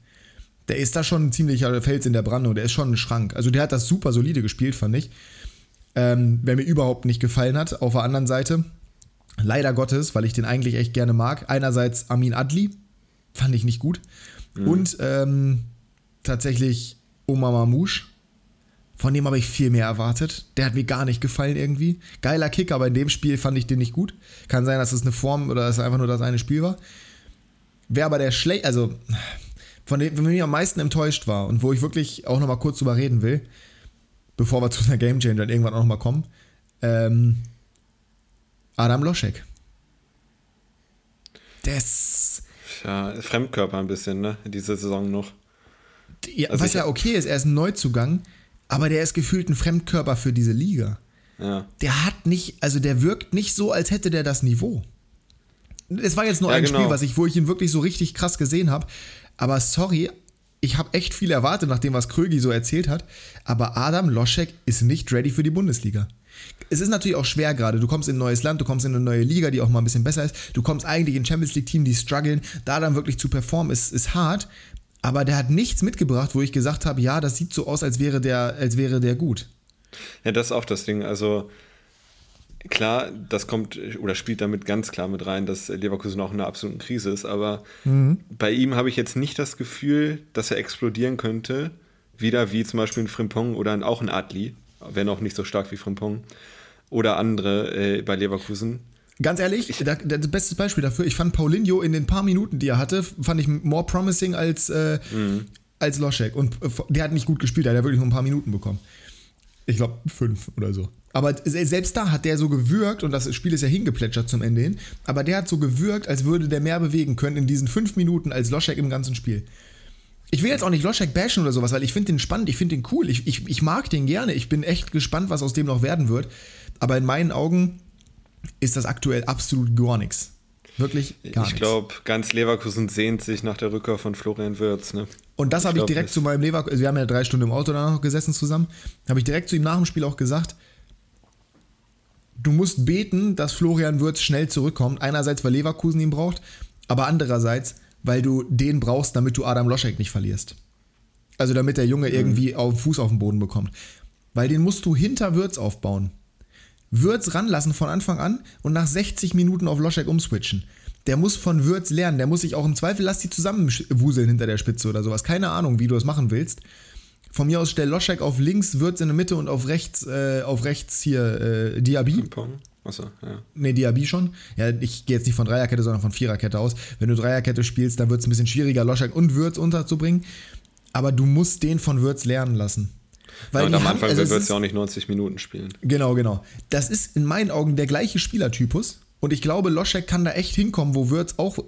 Der ist da schon ein ziemlicher Fels in der Brandung, der ist schon ein Schrank. Also, der hat das super solide gespielt, fand ich. Ähm, wer mir überhaupt nicht gefallen hat, auf der anderen Seite, leider Gottes, weil ich den eigentlich echt gerne mag, einerseits Amin Adli, fand ich nicht gut. Mhm. Und ähm, tatsächlich Oma Mamouche. Von dem habe ich viel mehr erwartet. Der hat mir gar nicht gefallen irgendwie. Geiler Kick, aber in dem Spiel fand ich den nicht gut. Kann sein, dass es eine Form oder dass es einfach nur das eine Spiel war. Wer aber der schlecht, also von dem, von dem ich am meisten enttäuscht war und wo ich wirklich auch nochmal kurz drüber reden will, bevor wir zu einer Game Changer irgendwann auch nochmal kommen, ähm, Adam Loschek. Der ist. Ja, Fremdkörper ein bisschen, ne? Diese Saison noch. Ja, also was ja okay ist, er ist ein Neuzugang, aber der ist gefühlt ein Fremdkörper für diese Liga. Ja. Der hat nicht, also der wirkt nicht so, als hätte der das Niveau. Es war jetzt nur ja, ein genau. Spiel, was ich, wo ich ihn wirklich so richtig krass gesehen habe. Aber sorry, ich habe echt viel erwartet, nach dem, was Krögi so erzählt hat. Aber Adam Loschek ist nicht ready für die Bundesliga. Es ist natürlich auch schwer gerade. Du kommst in ein neues Land, du kommst in eine neue Liga, die auch mal ein bisschen besser ist. Du kommst eigentlich in Champions League-Team, die strugglen. Da dann wirklich zu performen, ist, ist hart aber der hat nichts mitgebracht, wo ich gesagt habe, ja, das sieht so aus, als wäre der, als wäre der gut. Ja, das ist auch das Ding. Also klar, das kommt oder spielt damit ganz klar mit rein, dass Leverkusen auch in einer absoluten Krise ist, aber mhm. bei ihm habe ich jetzt nicht das Gefühl, dass er explodieren könnte, wieder wie zum Beispiel ein Frimpong oder auch ein Adli, wenn auch nicht so stark wie Frimpong oder andere äh, bei Leverkusen. Ganz ehrlich, das beste Beispiel dafür, ich fand Paulinho in den paar Minuten, die er hatte, fand ich more promising als, äh, mhm. als Loschek. Und äh, der hat nicht gut gespielt, der hat wirklich nur ein paar Minuten bekommen. Ich glaube, fünf oder so. Aber selbst da hat der so gewirkt, und das Spiel ist ja hingeplätschert zum Ende hin, aber der hat so gewirkt, als würde der mehr bewegen können in diesen fünf Minuten als Loschek im ganzen Spiel. Ich will jetzt auch nicht Loschek bashen oder sowas, weil ich finde den spannend, ich finde den cool, ich, ich, ich mag den gerne. Ich bin echt gespannt, was aus dem noch werden wird. Aber in meinen Augen ist das aktuell absolut gar nichts. Wirklich gar nichts. Ich glaube, ganz Leverkusen sehnt sich nach der Rückkehr von Florian Wirtz. Ne? Und das habe ich, direkt zu meinem Leverkusen, also wir haben ja drei Stunden im Auto danach noch gesessen zusammen, habe ich direkt zu ihm nach dem Spiel auch gesagt, du musst beten, dass Florian Wirtz schnell zurückkommt. Einerseits, weil Leverkusen ihn braucht, aber andererseits, weil du den brauchst, damit du Adam Loschek nicht verlierst. Also damit der Junge mhm. irgendwie auf Fuß auf den Boden bekommt. Weil den musst du hinter Wirtz aufbauen. Würz ranlassen von Anfang an und nach 60 Minuten auf Loschek umswitchen. Der muss von Würz lernen. Der muss sich auch im Zweifel, lass die zusammenwuseln hinter der Spitze oder sowas. Keine Ahnung, wie du das machen willst. Von mir aus stell Loschek auf links, Würz in der Mitte und auf rechts, äh, auf rechts hier äh, Diaby. Achso, ja. Ne, Diaby schon. Ja, ich gehe jetzt nicht von Dreierkette, sondern von Viererkette aus. Wenn du Dreierkette spielst, dann wird es ein bisschen schwieriger, Loschek und Würz unterzubringen. Aber du musst den von Würz lernen lassen. Weil ja, und am Anfang also wird es ja auch nicht 90 Minuten spielen. Genau, genau. Das ist in meinen Augen der gleiche Spielertypus. Und ich glaube, Loschek kann da echt hinkommen, wo Würz auch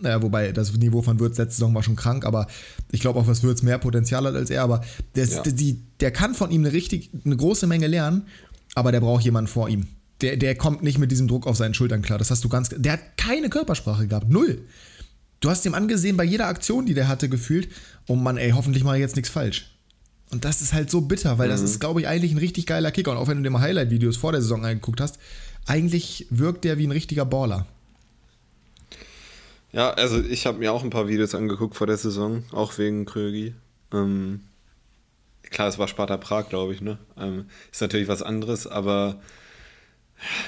naja, wobei das Niveau von Würz letzte Saison war schon krank, aber ich glaube auch, dass Würz mehr Potenzial hat als er. Aber der, ja. die, der kann von ihm eine richtig, eine große Menge lernen, aber der braucht jemanden vor ihm. Der, der kommt nicht mit diesem Druck auf seinen Schultern klar. Das hast du ganz. Der hat keine Körpersprache gehabt. Null. Du hast ihm angesehen bei jeder Aktion, die der hatte, gefühlt, oh Mann, ey, hoffentlich mache ich jetzt nichts falsch. Und das ist halt so bitter, weil mhm. das ist, glaube ich, eigentlich ein richtig geiler Kicker. Und auch wenn du dir mal Highlight-Videos vor der Saison angeguckt hast, eigentlich wirkt der wie ein richtiger Baller. Ja, also ich habe mir auch ein paar Videos angeguckt vor der Saison, auch wegen Krögi. Ähm, klar, es war Sparta Prag, glaube ich, ne? Ähm, ist natürlich was anderes, aber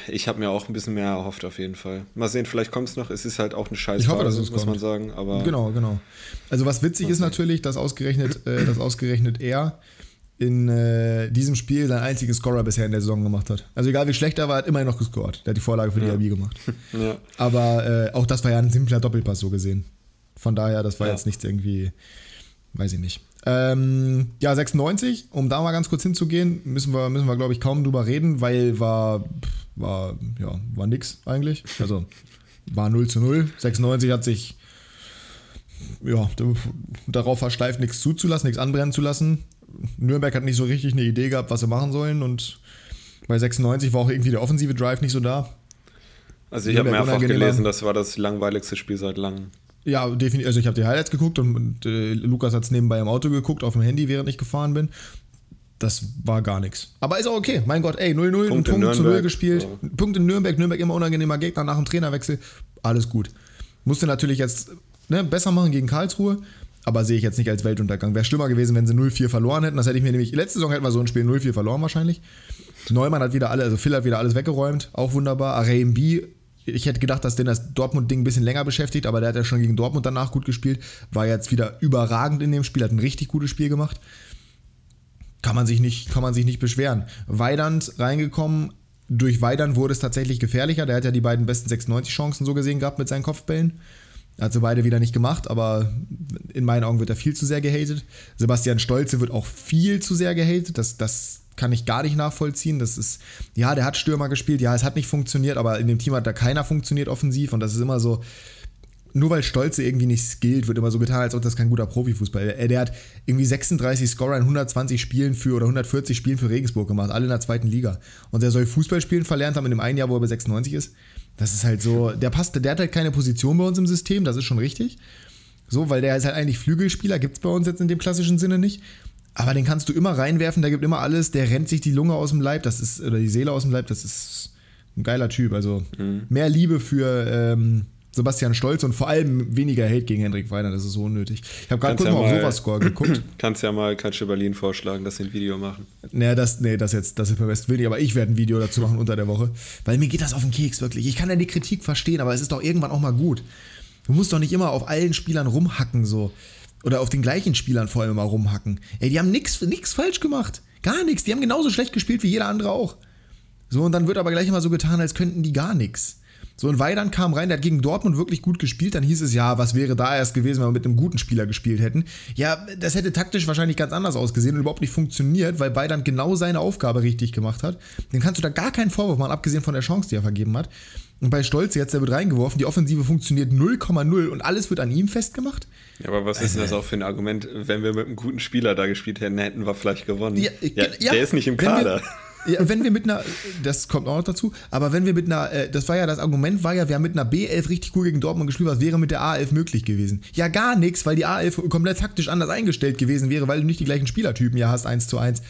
ich habe mir auch ein bisschen mehr erhofft auf jeden Fall. Mal sehen, vielleicht kommt es noch. Es ist halt auch eine Scheiße, ich hoffe, dass es muss kommt. man sagen. Aber genau, genau. Also was witzig ist natürlich, dass ausgerechnet, äh, dass ausgerechnet er in äh, diesem Spiel sein einziges Scorer bisher in der Saison gemacht hat. Also egal wie schlecht er war, hat immerhin noch gescored. Der hat die Vorlage für die ja. gemacht. ja. Aber äh, auch das war ja ein simpler Doppelpass so gesehen. Von daher, das war ja. jetzt nichts irgendwie, weiß ich nicht. Ähm, ja, 96, um da mal ganz kurz hinzugehen, müssen wir, müssen wir glaube ich, kaum drüber reden, weil war, war, ja, war nix eigentlich. Also war 0 zu 0. 96 hat sich ja, darauf versteift, nichts zuzulassen, nichts anbrennen zu lassen. Nürnberg hat nicht so richtig eine Idee gehabt, was sie machen sollen und bei 96 war auch irgendwie der offensive Drive nicht so da. Also ich habe mehrfach gelesen, das war das langweiligste Spiel seit langem. Ja, definitiv. Also ich habe die Highlights geguckt und, und äh, Lukas hat es nebenbei im Auto geguckt, auf dem Handy, während ich gefahren bin. Das war gar nichts. Aber ist auch okay. Mein Gott, ey, 0-0, Punkt, Punkt zu 0 gespielt. Ja. Punkt in Nürnberg, Nürnberg immer unangenehmer Gegner nach dem Trainerwechsel. Alles gut. Musste natürlich jetzt ne, besser machen gegen Karlsruhe aber sehe ich jetzt nicht als Weltuntergang. Wäre schlimmer gewesen, wenn sie 0-4 verloren hätten. Das hätte ich mir nämlich, letzte Saison hätten wir so ein Spiel 0-4 verloren wahrscheinlich. Neumann hat wieder alle, also Phil hat wieder alles weggeräumt, auch wunderbar. B, ich hätte gedacht, dass den das Dortmund-Ding ein bisschen länger beschäftigt, aber der hat ja schon gegen Dortmund danach gut gespielt, war jetzt wieder überragend in dem Spiel, hat ein richtig gutes Spiel gemacht. Kann man sich nicht, kann man sich nicht beschweren. Weidand reingekommen, durch Weidand wurde es tatsächlich gefährlicher. Der hat ja die beiden besten 96 Chancen so gesehen gehabt mit seinen Kopfbällen. Hat sie beide wieder nicht gemacht, aber in meinen Augen wird er viel zu sehr gehatet. Sebastian Stolze wird auch viel zu sehr gehatet. Das, das kann ich gar nicht nachvollziehen. Das ist, ja, der hat Stürmer gespielt, ja, es hat nicht funktioniert, aber in dem Team hat da keiner funktioniert offensiv und das ist immer so, nur weil Stolze irgendwie nicht skillt, wird immer so getan, als ob das kein guter Profifußball. Der hat irgendwie 36 Scorer in 120 Spielen für oder 140 Spielen für Regensburg gemacht, alle in der zweiten Liga. Und der soll Fußball spielen verlernt haben in dem einen Jahr, wo er bei 96 ist. Das ist halt so, der passt, der hat halt keine Position bei uns im System, das ist schon richtig. So, weil der ist halt eigentlich Flügelspieler, gibt es bei uns jetzt in dem klassischen Sinne nicht. Aber den kannst du immer reinwerfen, der gibt immer alles, der rennt sich die Lunge aus dem Leib, das ist, oder die Seele aus dem Leib, das ist ein geiler Typ. Also mhm. mehr Liebe für ähm, Sebastian Stolz und vor allem weniger Hate gegen Hendrik Weiner, das ist so unnötig. Ich habe gerade kurz ja mal auf Sofascore geguckt. Kannst ja mal Katsche Berlin vorschlagen, dass sie ein Video machen. Naja, das, nee, das jetzt, das ist West will nicht, aber ich werde ein Video dazu machen unter der Woche. Weil mir geht das auf den Keks, wirklich. Ich kann ja die Kritik verstehen, aber es ist doch irgendwann auch mal gut. Du musst doch nicht immer auf allen Spielern rumhacken, so. Oder auf den gleichen Spielern vor allem immer rumhacken. Ey, die haben nichts falsch gemacht. Gar nichts. Die haben genauso schlecht gespielt wie jeder andere auch. So, und dann wird aber gleich immer so getan, als könnten die gar nichts. So, ein Weidern kam rein, der hat gegen Dortmund wirklich gut gespielt. Dann hieß es, ja, was wäre da erst gewesen, wenn wir mit einem guten Spieler gespielt hätten? Ja, das hätte taktisch wahrscheinlich ganz anders ausgesehen und überhaupt nicht funktioniert, weil Weidern genau seine Aufgabe richtig gemacht hat. Den kannst du da gar keinen Vorwurf machen, abgesehen von der Chance, die er vergeben hat. Und bei Stolz jetzt, der wird reingeworfen, die Offensive funktioniert 0,0 und alles wird an ihm festgemacht. Ja, aber was ist denn das auch für ein Argument? Wenn wir mit einem guten Spieler da gespielt hätten, hätten wir vielleicht gewonnen. Ja, ja, ja der ist nicht im Kader. Wir, ja, wenn wir mit einer, das kommt auch noch dazu, aber wenn wir mit einer, äh, das war ja das Argument, war ja, wir haben mit einer B11 richtig cool gegen Dortmund gespielt, was wäre mit der A11 möglich gewesen? Ja, gar nichts, weil die A11 komplett taktisch anders eingestellt gewesen wäre, weil du nicht die gleichen Spielertypen ja hast, eins zu eins.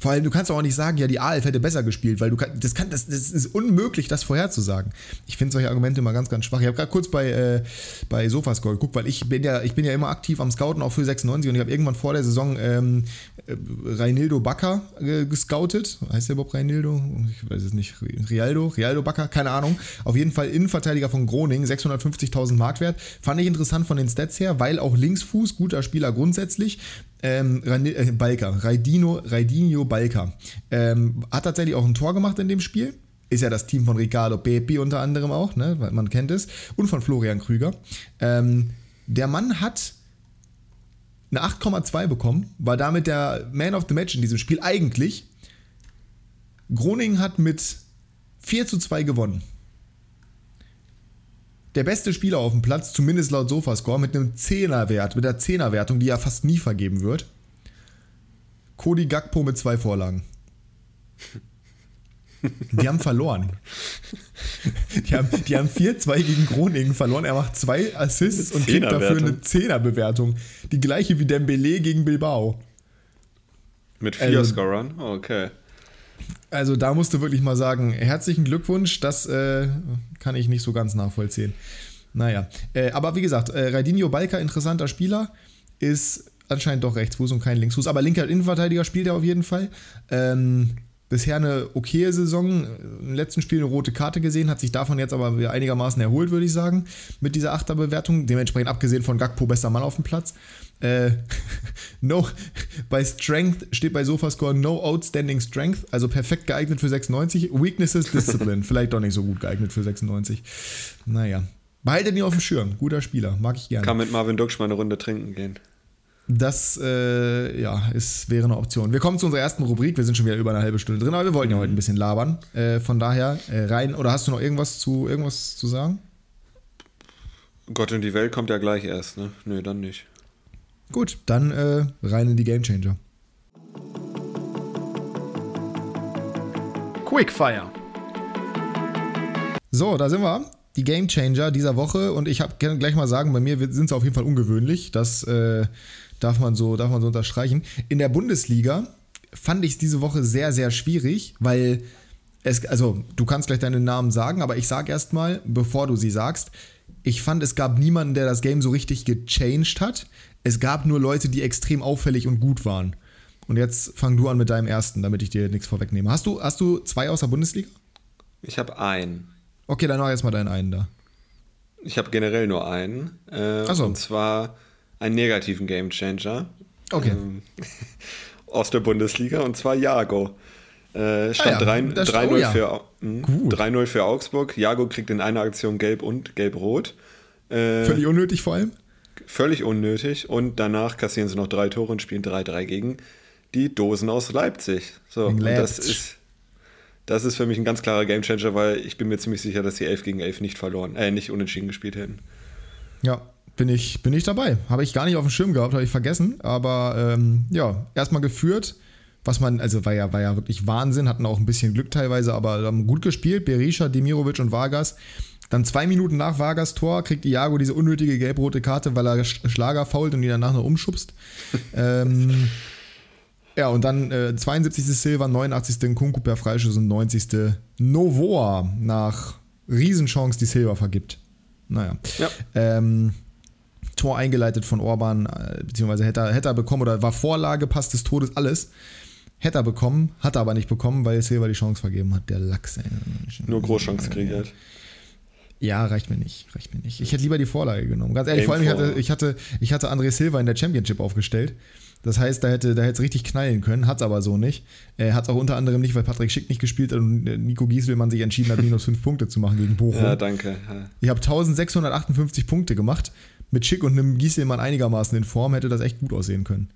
Vor allem, du kannst auch nicht sagen, ja, die AF hätte besser gespielt, weil du kann, das, kann, das, das ist unmöglich, das vorherzusagen. Ich finde solche Argumente immer ganz, ganz schwach. Ich habe gerade kurz bei, äh, bei Sofascore geguckt, weil ich bin ja, ich bin ja immer aktiv am Scouten, auch für 96 und ich habe irgendwann vor der Saison ähm, äh, Reinildo Bakker äh, gescoutet. Heißt der überhaupt Reinildo? Ich weiß es nicht. Rialdo? Rialdo Bakker? Keine Ahnung. Auf jeden Fall Innenverteidiger von Groningen, 650.000 Marktwert. Fand ich interessant von den Stats her, weil auch Linksfuß, guter Spieler grundsätzlich ähm, äh, Balka, Raidino, Raidinho Balka, ähm, hat tatsächlich auch ein Tor gemacht in dem Spiel. Ist ja das Team von Ricardo Pepi unter anderem auch, ne? man kennt es. Und von Florian Krüger. Ähm, der Mann hat eine 8,2 bekommen, war damit der Man of the Match in diesem Spiel. Eigentlich, Groningen hat mit 4 zu 2 gewonnen der beste Spieler auf dem Platz, zumindest laut Sofascore, mit einem 10er-Wert, mit der 10er-Wertung, die ja fast nie vergeben wird. Cody Gakpo mit zwei Vorlagen. Die haben verloren. Die haben, die haben 4-2 gegen Groningen verloren. Er macht zwei Assists und kriegt dafür eine 10er-Bewertung. Die gleiche wie Dembele gegen Bilbao. Mit vier also, Scorern? Oh, okay. Also da musst du wirklich mal sagen, herzlichen Glückwunsch, das äh, kann ich nicht so ganz nachvollziehen. Naja, äh, aber wie gesagt, äh, Raidinho Balka, interessanter Spieler, ist anscheinend doch Rechtsfuß und kein Linksfuß, aber linker Innenverteidiger spielt er auf jeden Fall. Ähm, bisher eine okaye Saison, im letzten Spiel eine rote Karte gesehen, hat sich davon jetzt aber einigermaßen erholt, würde ich sagen, mit dieser Achterbewertung. Dementsprechend abgesehen von Gakpo bester Mann auf dem Platz. Äh, no, bei Strength steht bei Sofascore no outstanding strength, also perfekt geeignet für 96. Weaknesses, Discipline, vielleicht doch nicht so gut geeignet für 96. Naja, behaltet ihn auf dem Schirm, guter Spieler, mag ich gerne. Kann mit Marvin Duksch mal eine Runde trinken gehen. Das äh, ja, ist, wäre eine Option. Wir kommen zu unserer ersten Rubrik. Wir sind schon wieder über eine halbe Stunde drin, aber wir wollten ja heute ein bisschen labern. Äh, von daher äh, rein. Oder hast du noch irgendwas zu, irgendwas zu sagen? Gott und die Welt kommt ja gleich erst, ne? Nö, dann nicht. Gut, dann äh, rein in die Game Changer. Quickfire. So, da sind wir. Die Game Changer dieser Woche und ich gerne gleich mal sagen, bei mir sind sie auf jeden Fall ungewöhnlich. Das äh, darf man so, darf man so unterstreichen. In der Bundesliga fand ich es diese Woche sehr, sehr schwierig, weil es, also du kannst gleich deinen Namen sagen, aber ich sage erstmal, bevor du sie sagst, ich fand, es gab niemanden, der das Game so richtig gechanged hat. Es gab nur Leute, die extrem auffällig und gut waren. Und jetzt fang du an mit deinem ersten, damit ich dir nichts vorwegnehme. Hast du, hast du zwei aus der Bundesliga? Ich habe einen. Okay, dann mach erstmal deinen einen da. Ich habe generell nur einen. Äh, so. Und zwar einen negativen Gamechanger. Okay. Ähm, aus der Bundesliga, und zwar Jago. Äh, stand ah ja, 3-0 oh ja. für, hm, für Augsburg. Jago kriegt in einer Aktion gelb und gelb-rot. Äh, völlig unnötig vor allem? Völlig unnötig. Und danach kassieren sie noch drei Tore und spielen 3-3 gegen die Dosen aus Leipzig. So, das ist, das ist für mich ein ganz klarer Gamechanger, weil ich bin mir ziemlich sicher, dass sie 11 gegen 11 nicht verloren, äh, nicht unentschieden gespielt hätten. Ja, bin ich, bin ich dabei. Habe ich gar nicht auf dem Schirm gehabt, habe ich vergessen. Aber ähm, ja, erstmal geführt was man, also war ja, war ja wirklich Wahnsinn, hatten auch ein bisschen Glück teilweise, aber haben gut gespielt. Berisha, Demirovic und Vargas. Dann zwei Minuten nach Vargas Tor kriegt Iago diese unnötige gelb-rote Karte, weil er Schlager fault und ihn danach noch umschubst. ähm, ja, und dann äh, 72. Silva, 89. Kunku per Freischuss und 90. Novoa nach Riesenchance, die Silva vergibt. Naja. Ja. Ähm, Tor eingeleitet von Orban, äh, beziehungsweise hätte er, hätte er bekommen oder war Vorlage, Pass des Todes, alles. Hätte er bekommen, hat er aber nicht bekommen, weil Silva die Chance vergeben hat. Der Lachs. Ey. Nur Großchance kreiert. Ja, reicht mir nicht, reicht mir nicht. Ich hätte lieber die Vorlage genommen. Ganz ehrlich, Game vor allem, ich hatte, ich, hatte, ich hatte André Silva in der Championship aufgestellt. Das heißt, da hätte da es richtig knallen können, hat es aber so nicht. Er hat es auch unter anderem nicht, weil Patrick Schick nicht gespielt hat und äh, Nico Gieselmann sich entschieden hat, minus 5 Punkte zu machen gegen Bochum. Ja, danke. Ich habe 1658 Punkte gemacht. Mit Schick und einem Gieselmann einigermaßen in Form hätte das echt gut aussehen können.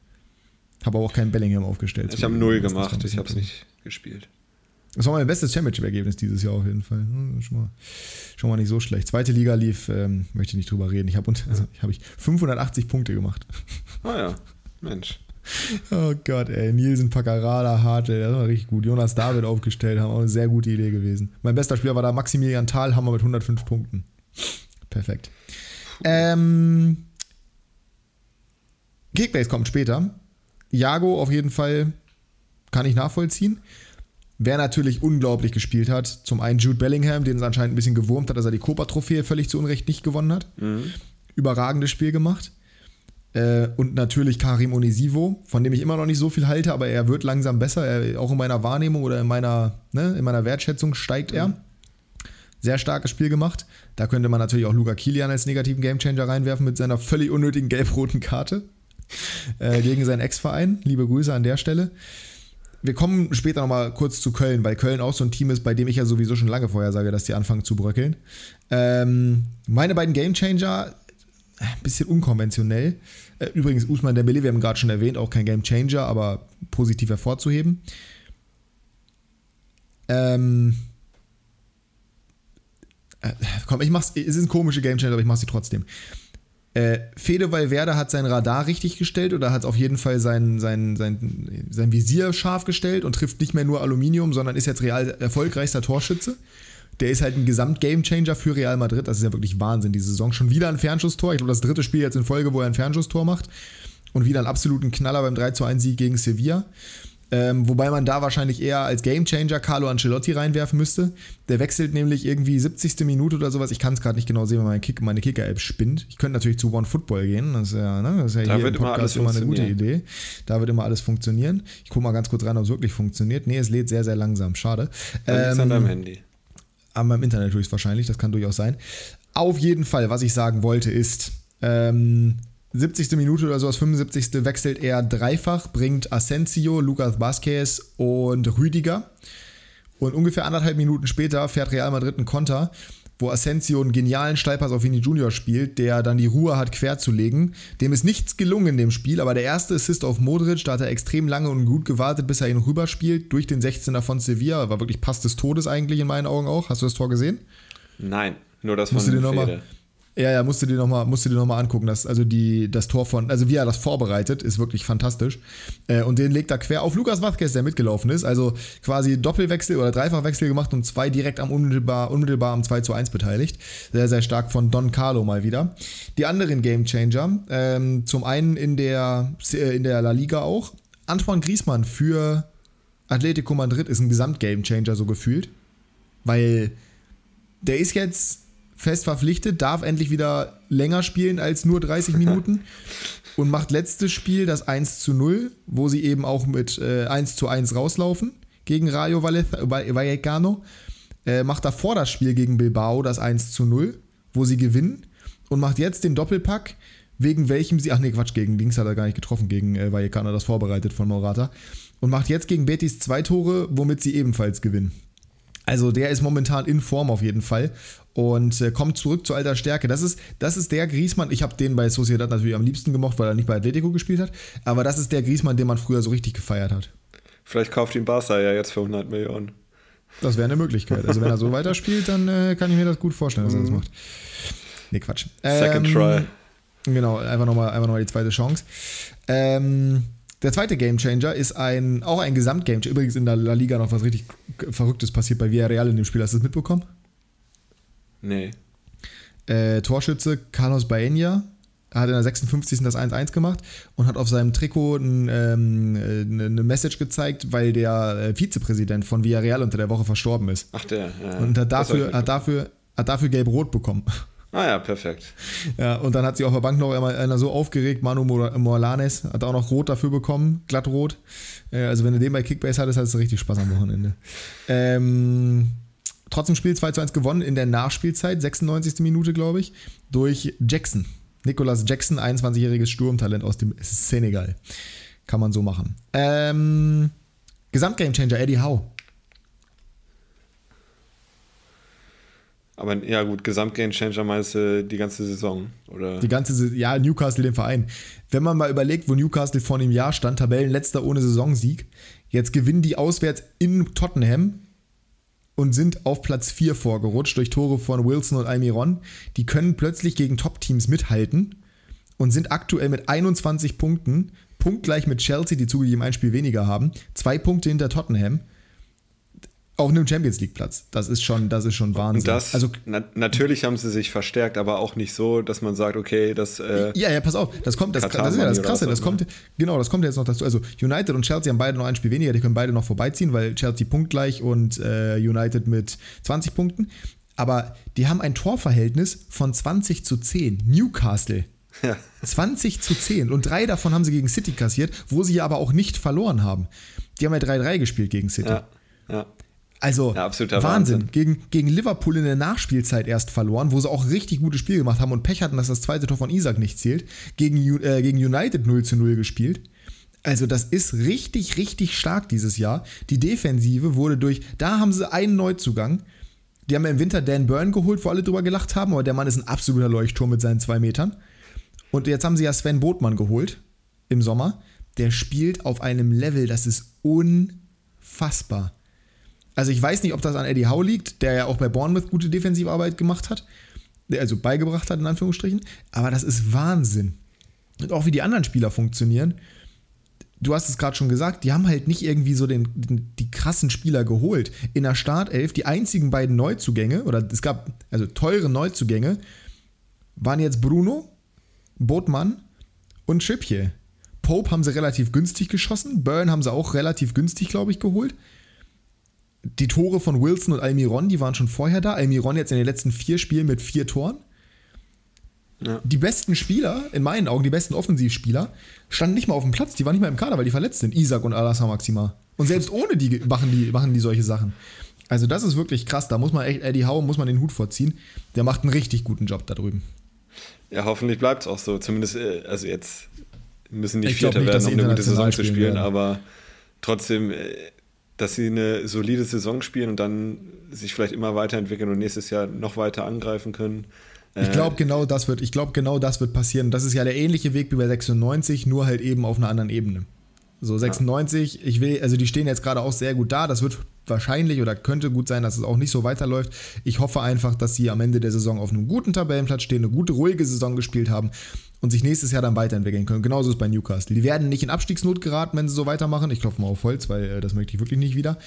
Habe aber auch keinen Bellingham aufgestellt. Ich habe null gemacht, ich habe es nicht gespielt. Das war mein bestes Championship-Ergebnis dieses Jahr auf jeden Fall. Hm, schon mal, schon mal nicht so schlecht. Zweite Liga lief, ähm, möchte ich nicht drüber reden. Ich habe also, hab ich 580 Punkte gemacht. Ah ja, Mensch. Oh Gott, ey. Nielsen, Paccarada, Hartel, das war richtig gut. Jonas David aufgestellt, haben auch eine sehr gute Idee gewesen. Mein bester Spieler war da Maximilian Thalhammer mit 105 Punkten. Perfekt. Ähm, Kickbase kommt später. Jago auf jeden Fall kann ich nachvollziehen. Wer natürlich unglaublich gespielt hat, zum einen Jude Bellingham, den es anscheinend ein bisschen gewurmt hat, dass er die Copa-Trophäe völlig zu Unrecht nicht gewonnen hat. Mhm. Überragendes Spiel gemacht. Äh, und natürlich Karim Onisivo, von dem ich immer noch nicht so viel halte, aber er wird langsam besser. Er, auch in meiner Wahrnehmung oder in meiner, ne, in meiner Wertschätzung steigt er. Mhm. Sehr starkes Spiel gemacht. Da könnte man natürlich auch Luca Kilian als negativen Gamechanger reinwerfen mit seiner völlig unnötigen gelb-roten Karte äh, gegen seinen Ex-Verein. Liebe Grüße an der Stelle wir kommen später nochmal kurz zu Köln, weil Köln auch so ein Team ist, bei dem ich ja sowieso schon lange vorher sage, dass die anfangen zu bröckeln. Ähm, meine beiden Gamechanger, ein äh, bisschen unkonventionell. Äh, übrigens, Usman Dembele, wir haben gerade schon erwähnt, auch kein Gamechanger, aber positiv hervorzuheben. Ähm, äh, komm, ich mach's, es ist ein komischer Gamechanger, aber ich mach sie trotzdem. Äh, Fede Valverde hat sein Radar richtig gestellt oder hat auf jeden Fall sein, sein, sein, sein Visier scharf gestellt und trifft nicht mehr nur Aluminium, sondern ist jetzt real erfolgreichster Torschütze. Der ist halt ein Gesamt-Gamechanger für Real Madrid. Das ist ja wirklich Wahnsinn, diese Saison. Schon wieder ein Fernschusstor. Ich glaube, das dritte Spiel jetzt in Folge, wo er ein Fernschusstor macht. Und wieder einen absoluten Knaller beim 3 zu 1 Sieg gegen Sevilla. Ähm, wobei man da wahrscheinlich eher als Gamechanger Carlo Ancelotti reinwerfen müsste. Der wechselt nämlich irgendwie 70. Minute oder sowas. Ich kann es gerade nicht genau sehen, weil mein Kick, meine Kicker-App spinnt. Ich könnte natürlich zu One Football gehen. Das ist ja, ne, das ist ja da hier wird im Podcast immer, eine gute Idee. Da wird immer alles funktionieren. Ich gucke mal ganz kurz rein, ob es wirklich funktioniert. Nee, es lädt sehr, sehr langsam. Schade. Ähm, an deinem Handy. An meinem Internet höchstwahrscheinlich. Das kann durchaus sein. Auf jeden Fall, was ich sagen wollte, ist. Ähm, 70. Minute oder sowas, 75. wechselt er dreifach, bringt Asensio, Lucas Vazquez und Rüdiger. Und ungefähr anderthalb Minuten später fährt Real Madrid einen Konter, wo Asensio einen genialen Steilpass auf Vini Junior spielt, der dann die Ruhe hat, quer zu legen. Dem ist nichts gelungen in dem Spiel, aber der erste Assist auf Modric, da hat er extrem lange und gut gewartet, bis er ihn rüberspielt, durch den 16er von Sevilla. War wirklich Pass des Todes eigentlich in meinen Augen auch. Hast du das Tor gesehen? Nein, nur das von Musst Fede. Ja, ja, musst du dir nochmal noch angucken. Das, also die, das Tor von, also wie er das vorbereitet, ist wirklich fantastisch. Äh, und den legt er quer auf Lukas Vazquez, der mitgelaufen ist. Also quasi Doppelwechsel oder Dreifachwechsel gemacht und zwei direkt am unmittelbar, unmittelbar am 2 zu 1 beteiligt. Sehr, sehr stark von Don Carlo mal wieder. Die anderen Gamechanger, ähm, zum einen in der, äh, in der La Liga auch. Antoine Griezmann für Atletico Madrid ist ein Gesamtgamechanger so gefühlt. Weil der ist jetzt fest verpflichtet, darf endlich wieder länger spielen als nur 30 Minuten und macht letztes Spiel das 1 zu 0, wo sie eben auch mit äh, 1 zu 1 rauslaufen gegen Rayo Vallecano. Äh, macht davor das Spiel gegen Bilbao das 1 zu 0, wo sie gewinnen und macht jetzt den Doppelpack, wegen welchem sie, ach nee, Quatsch, gegen Dings hat er gar nicht getroffen, gegen äh, Vallecano, das vorbereitet von Morata. Und macht jetzt gegen Betis zwei Tore, womit sie ebenfalls gewinnen. Also der ist momentan in Form auf jeden Fall und äh, kommt zurück zu alter Stärke. Das ist, das ist der Griesmann, ich habe den bei Sociedad natürlich am liebsten gemocht, weil er nicht bei Atletico gespielt hat, aber das ist der Griesmann, den man früher so richtig gefeiert hat. Vielleicht kauft ihn Barca ja jetzt für 100 Millionen. Das wäre eine Möglichkeit. Also wenn er so weiterspielt, dann äh, kann ich mir das gut vorstellen, dass er das mhm. macht. Nee, Quatsch. Second ähm, try. Genau, einfach nochmal einfach noch mal die zweite Chance. Ähm, der zweite Gamechanger ist ein, auch ein Gesamtgamechanger. Übrigens in der La Liga noch was richtig Verrücktes passiert bei Villarreal in dem Spiel. Hast du das mitbekommen? Nee. Äh, Torschütze Carlos Baena hat in der 56. das 1-1 gemacht und hat auf seinem Trikot ein, ähm, eine Message gezeigt, weil der äh, Vizepräsident von Villarreal unter der Woche verstorben ist. Ach der, ja. Und hat dafür, hat dafür, hat dafür gelb-rot bekommen. Ah ja, perfekt. Ja, und dann hat sich auf der Bank noch einmal einer so aufgeregt, Manu Morlanes hat auch noch rot dafür bekommen, glattrot. Äh, also wenn du den bei Kickbase hattest, hattest du richtig Spaß am Wochenende. Ähm, trotzdem Spiel 2 zu 1 gewonnen in der Nachspielzeit, 96. Minute, glaube ich, durch Jackson. Nicolas Jackson, 21-jähriges Sturmtalent aus dem Senegal. Kann man so machen. Ähm, Gesamtgamechanger Eddie Howe. Aber ja, gut, Gesamtgamechanger meinst du die ganze Saison, oder? Die ganze ja, Newcastle, den Verein. Wenn man mal überlegt, wo Newcastle vor einem Jahr stand, Tabellenletzter ohne Saisonsieg, jetzt gewinnen die auswärts in Tottenham und sind auf Platz 4 vorgerutscht durch Tore von Wilson und Almiron. Die können plötzlich gegen Top-Teams mithalten und sind aktuell mit 21 Punkten, punktgleich mit Chelsea, die zugegeben ein Spiel weniger haben, zwei Punkte hinter Tottenham auf einem Champions League Platz. Das ist schon, das ist schon Wahnsinn. Und das, also na, natürlich haben sie sich verstärkt, aber auch nicht so, dass man sagt, okay, das. Äh, ja, ja, pass auf, das kommt, das, das ist ja das Krasse, das kommt, genau, das kommt jetzt noch dazu. Also United und Chelsea haben beide noch ein Spiel weniger, die können beide noch vorbeiziehen, weil Chelsea punktgleich und äh, United mit 20 Punkten. Aber die haben ein Torverhältnis von 20 zu 10. Newcastle. Ja. 20 zu 10. Und drei davon haben sie gegen City kassiert, wo sie aber auch nicht verloren haben. Die haben ja 3-3 gespielt gegen City. Ja. Ja. Also ja, Wahnsinn. Wahnsinn. Gegen, gegen Liverpool in der Nachspielzeit erst verloren, wo sie auch richtig gutes Spiel gemacht haben und Pech hatten, dass das zweite Tor von Isaac nicht zählt. Gegen, äh, gegen United 0 zu 0 gespielt. Also das ist richtig, richtig stark dieses Jahr. Die Defensive wurde durch, da haben sie einen Neuzugang. Die haben im Winter Dan Byrne geholt, wo alle drüber gelacht haben, aber der Mann ist ein absoluter Leuchtturm mit seinen zwei Metern. Und jetzt haben sie ja Sven Botmann geholt im Sommer. Der spielt auf einem Level, das ist unfassbar. Also ich weiß nicht, ob das an Eddie Howe liegt, der ja auch bei Bournemouth gute Defensivarbeit gemacht hat, also beigebracht hat in Anführungsstrichen, aber das ist Wahnsinn. Und auch wie die anderen Spieler funktionieren. Du hast es gerade schon gesagt, die haben halt nicht irgendwie so den, den, die krassen Spieler geholt. In der Startelf, die einzigen beiden Neuzugänge, oder es gab also teure Neuzugänge, waren jetzt Bruno, Botmann und Schipje. Pope haben sie relativ günstig geschossen, Burn haben sie auch relativ günstig, glaube ich, geholt die Tore von Wilson und Almiron, die waren schon vorher da. Almiron jetzt in den letzten vier Spielen mit vier Toren. Ja. Die besten Spieler, in meinen Augen, die besten Offensivspieler, standen nicht mal auf dem Platz, die waren nicht mal im Kader, weil die verletzt sind. Isaac und Alassar Maxima. Und selbst ohne die machen die, machen die solche Sachen. Also, das ist wirklich krass. Da muss man echt Eddie Howe, muss man den Hut vorziehen. Der macht einen richtig guten Job da drüben. Ja, hoffentlich bleibt es auch so. Zumindest, äh, also jetzt müssen nicht Vierter werden, um eine gute Saison zu spielen, werden. aber trotzdem äh, dass sie eine solide Saison spielen und dann sich vielleicht immer weiterentwickeln und nächstes Jahr noch weiter angreifen können. Ich glaube, genau das wird, ich glaube, genau das wird passieren. Das ist ja der ähnliche Weg wie bei 96, nur halt eben auf einer anderen Ebene. So 96, ja. ich will, also die stehen jetzt gerade auch sehr gut da. Das wird wahrscheinlich oder könnte gut sein, dass es auch nicht so weiterläuft. Ich hoffe einfach, dass sie am Ende der Saison auf einem guten Tabellenplatz stehen, eine gute, ruhige Saison gespielt haben und sich nächstes Jahr dann weiterentwickeln können. Genauso ist es bei Newcastle. Die werden nicht in Abstiegsnot geraten, wenn sie so weitermachen. Ich klopfe mal auf Holz, weil äh, das möchte ich wirklich nicht wieder.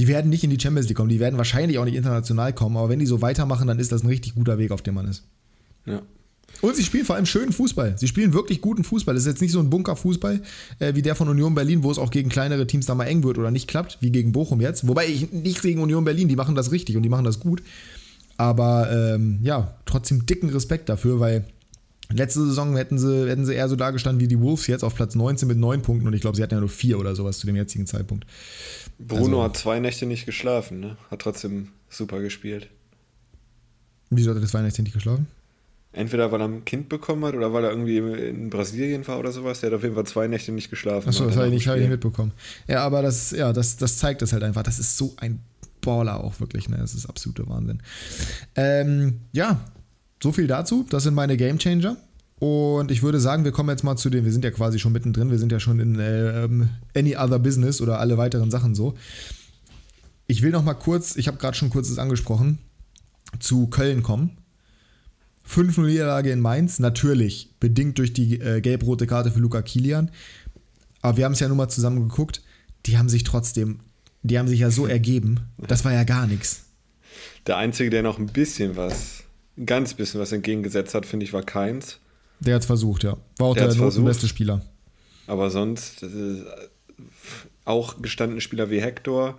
Die werden nicht in die Champions League kommen, die werden wahrscheinlich auch nicht international kommen, aber wenn die so weitermachen, dann ist das ein richtig guter Weg, auf dem man ist. Ja. Und sie spielen vor allem schönen Fußball. Sie spielen wirklich guten Fußball. Das ist jetzt nicht so ein Bunkerfußball äh, wie der von Union Berlin, wo es auch gegen kleinere Teams da mal eng wird oder nicht klappt, wie gegen Bochum jetzt. Wobei ich nicht gegen Union Berlin, die machen das richtig und die machen das gut. Aber ähm, ja, trotzdem dicken Respekt dafür, weil Letzte Saison hätten sie, hätten sie eher so dargestanden wie die Wolves jetzt auf Platz 19 mit 9 Punkten und ich glaube, sie hatten ja nur 4 oder sowas zu dem jetzigen Zeitpunkt. Bruno also, hat zwei Nächte nicht geschlafen, ne? Hat trotzdem super gespielt. Wieso hat er zwei Nächte nicht geschlafen? Entweder weil er ein Kind bekommen hat oder weil er irgendwie in Brasilien war oder sowas. Der hat auf jeden Fall zwei Nächte nicht geschlafen. Achso, das habe ich nicht, hab ich nicht mitbekommen. Ja, aber das, ja, das, das zeigt es halt einfach. Das ist so ein Baller auch wirklich. Ne? Das ist absoluter Wahnsinn. Ähm, ja, so viel dazu. Das sind meine Game Changer. Und ich würde sagen, wir kommen jetzt mal zu den, wir sind ja quasi schon mittendrin, wir sind ja schon in äh, Any Other Business oder alle weiteren Sachen so. Ich will noch mal kurz, ich habe gerade schon kurzes angesprochen, zu Köln kommen. 5-0 Niederlage in Mainz, natürlich bedingt durch die äh, gelb-rote Karte für Luca Kilian. Aber wir haben es ja nun mal zusammen geguckt. Die haben sich trotzdem, die haben sich ja so ergeben. Das war ja gar nichts. Der Einzige, der noch ein bisschen was ein ganz bisschen was entgegengesetzt hat, finde ich, war Keins. Der hat es versucht, ja. War auch der, der beste Spieler. Aber sonst äh, auch gestandene Spieler wie Hector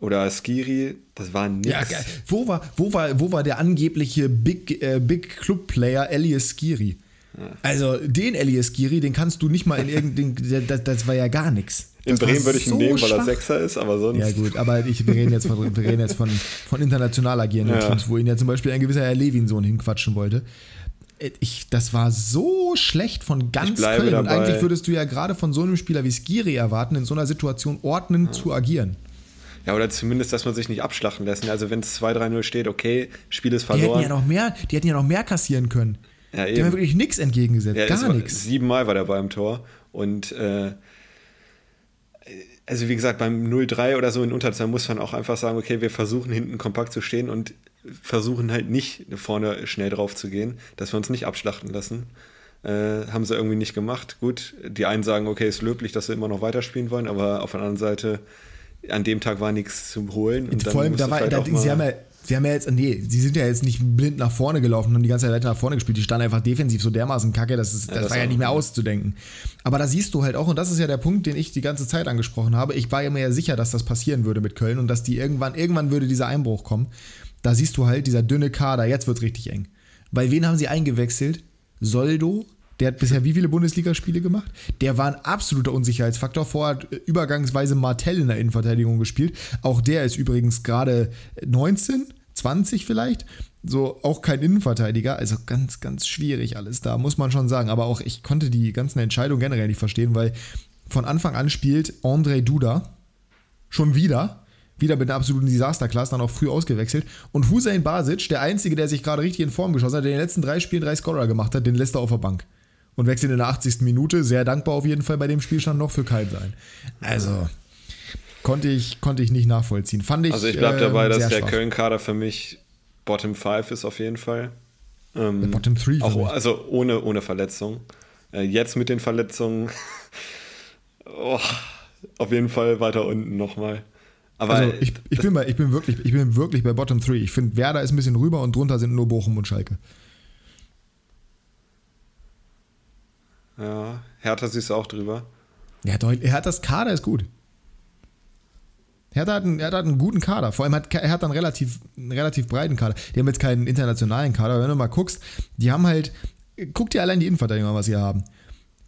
oder Skiri, das war nichts. Ja, wo war, wo, war, wo war der angebliche Big, äh, Big Club Player Elias Skiri? Ja. Also den Elias Skiri, den kannst du nicht mal in irgendein. das, das war ja gar nichts. In Bremen würde ich ihn so nehmen, weil er Sechser ist, aber sonst. Ja, gut, aber ich, wir reden jetzt von, wir reden jetzt von, von international agierenden ja. Teams, wo ihn ja zum Beispiel ein gewisser Herr Levinsohn hinquatschen wollte. Ich, das war so schlecht von ganz Köln. Dabei. Und eigentlich würdest du ja gerade von so einem Spieler wie Skiri erwarten, in so einer Situation ordnend ja. zu agieren. Ja, oder zumindest, dass man sich nicht abschlachten lässt. Also wenn es 2-3-0 steht, okay, Spiel ist verloren. Die hätten ja noch mehr, die hätten ja noch mehr kassieren können. Ja, die haben wirklich nichts entgegengesetzt, ja, gar nichts. Siebenmal war der beim Tor. Und äh, also wie gesagt, beim 0-3 oder so in Unterzahl muss man auch einfach sagen, okay, wir versuchen hinten kompakt zu stehen und versuchen halt nicht vorne schnell drauf zu gehen, dass wir uns nicht abschlachten lassen. Äh, haben sie irgendwie nicht gemacht. Gut, die einen sagen, okay, ist löblich, dass sie immer noch weiterspielen wollen, aber auf der anderen Seite an dem Tag war nichts zum Holen. Und Vor allem, da war, da, sie haben ja sie haben ja jetzt, nee, sie sind ja jetzt nicht blind nach vorne gelaufen und die ganze Zeit weiter nach vorne gespielt. Die standen einfach defensiv so dermaßen kacke, das, ist, das, ja, das war ja nicht mehr auszudenken. Aber da siehst du halt auch, und das ist ja der Punkt, den ich die ganze Zeit angesprochen habe. Ich war ja mir ja sicher, dass das passieren würde mit Köln und dass die irgendwann, irgendwann würde dieser Einbruch kommen. Da siehst du halt, dieser dünne Kader, jetzt wird es richtig eng. Weil wen haben sie eingewechselt? Soldo, der hat bisher wie viele Bundesligaspiele gemacht? Der war ein absoluter Unsicherheitsfaktor. Vorher hat übergangsweise Martell in der Innenverteidigung gespielt. Auch der ist übrigens gerade 19, 20 vielleicht. So auch kein Innenverteidiger. Also ganz, ganz schwierig alles da, muss man schon sagen. Aber auch ich konnte die ganzen Entscheidungen generell nicht verstehen, weil von Anfang an spielt André Duda schon wieder wieder mit einer absoluten Desasterklasse, dann auch früh ausgewechselt. Und Hussein Basic, der Einzige, der sich gerade richtig in Form geschossen hat, der in den letzten drei Spielen drei Scorer gemacht hat, den lässt er auf der Bank. Und wechselt in der 80. Minute. Sehr dankbar auf jeden Fall bei dem Spielstand noch für Kalb sein. Also, konnte ich, konnte ich nicht nachvollziehen. Fand ich. Also, ich bleibe dabei, ähm, dass der Köln-Kader für mich Bottom 5 ist auf jeden Fall. Ähm, Bottom 3 auch, Also ohne, ohne Verletzung. Äh, jetzt mit den Verletzungen. oh, auf jeden Fall weiter unten nochmal. Aber also ich, ich, bin bei, ich, bin wirklich, ich bin wirklich bei Bottom 3. Ich finde, Werder ist ein bisschen rüber und drunter sind nur Bochum und Schalke. Ja, Hertha siehst du auch drüber. Ja, Herthas Kader ist gut. Hertha hat, einen, Hertha hat einen guten Kader. Vor allem hat Hertha einen relativ, einen relativ breiten Kader. Die haben jetzt keinen internationalen Kader. Aber wenn du mal guckst, die haben halt. Guck dir allein die Innenverteidigung an, was sie haben.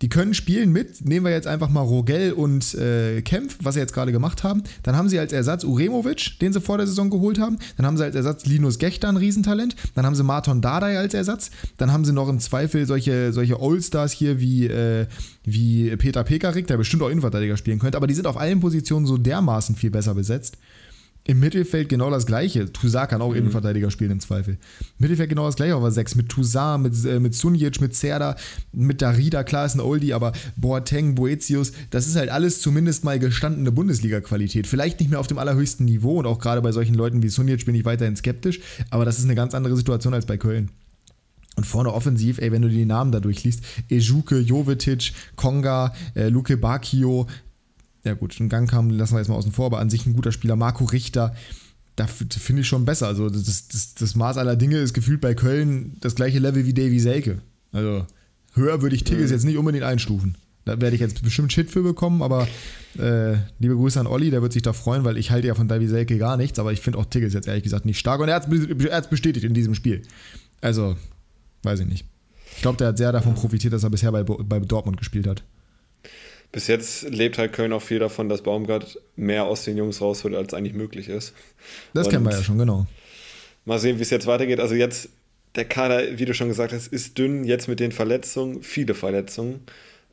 Die können spielen mit, nehmen wir jetzt einfach mal Rogel und äh, Kempf, was sie jetzt gerade gemacht haben. Dann haben sie als Ersatz Uremovic, den sie vor der Saison geholt haben. Dann haben sie als Ersatz Linus Gechter, ein Riesentalent. Dann haben sie Marton Dardai als Ersatz. Dann haben sie noch im Zweifel solche, solche Oldstars hier wie, äh, wie Peter Pekarik, der bestimmt auch Innenverteidiger spielen könnte. Aber die sind auf allen Positionen so dermaßen viel besser besetzt. Im Mittelfeld genau das gleiche. Toussaint kann auch mhm. Innenverteidiger spielen im Zweifel. Mittelfeld genau das gleiche auf der 6. Mit Toussaint, mit, äh, mit Sunjic, mit Cerda, mit Darida, klar ist ein Oldie, aber Boateng, Boetius, das ist halt alles zumindest mal gestandene Bundesliga-Qualität. Vielleicht nicht mehr auf dem allerhöchsten Niveau und auch gerade bei solchen Leuten wie Sunjic bin ich weiterhin skeptisch, aber das ist eine ganz andere Situation als bei Köln. Und vorne offensiv, ey, wenn du die Namen da durchliest, Ejuke, Jovetic, Konga, äh, Luke Bakio, ja gut, ein Gang kam, lassen wir jetzt mal außen vor, aber an sich ein guter Spieler. Marco Richter, da finde ich schon besser. Also das, das, das, Maß aller Dinge ist gefühlt bei Köln das gleiche Level wie Davy Selke. Also höher würde ich Tigges mhm. jetzt nicht unbedingt einstufen. Da werde ich jetzt bestimmt Shit für bekommen, aber äh, liebe Grüße an Olli, der wird sich da freuen, weil ich halte ja von Davy Selke gar nichts, aber ich finde auch Tigges jetzt ehrlich gesagt nicht stark und er hat es bestätigt in diesem Spiel. Also, weiß ich nicht. Ich glaube, der hat sehr davon profitiert, dass er bisher bei, bei Dortmund gespielt hat bis jetzt lebt halt Köln auch viel davon, dass Baumgart mehr aus den Jungs rausholt, als eigentlich möglich ist. Das Und kennen wir ja schon, genau. Mal sehen, wie es jetzt weitergeht. Also jetzt, der Kader, wie du schon gesagt hast, ist dünn, jetzt mit den Verletzungen, viele Verletzungen.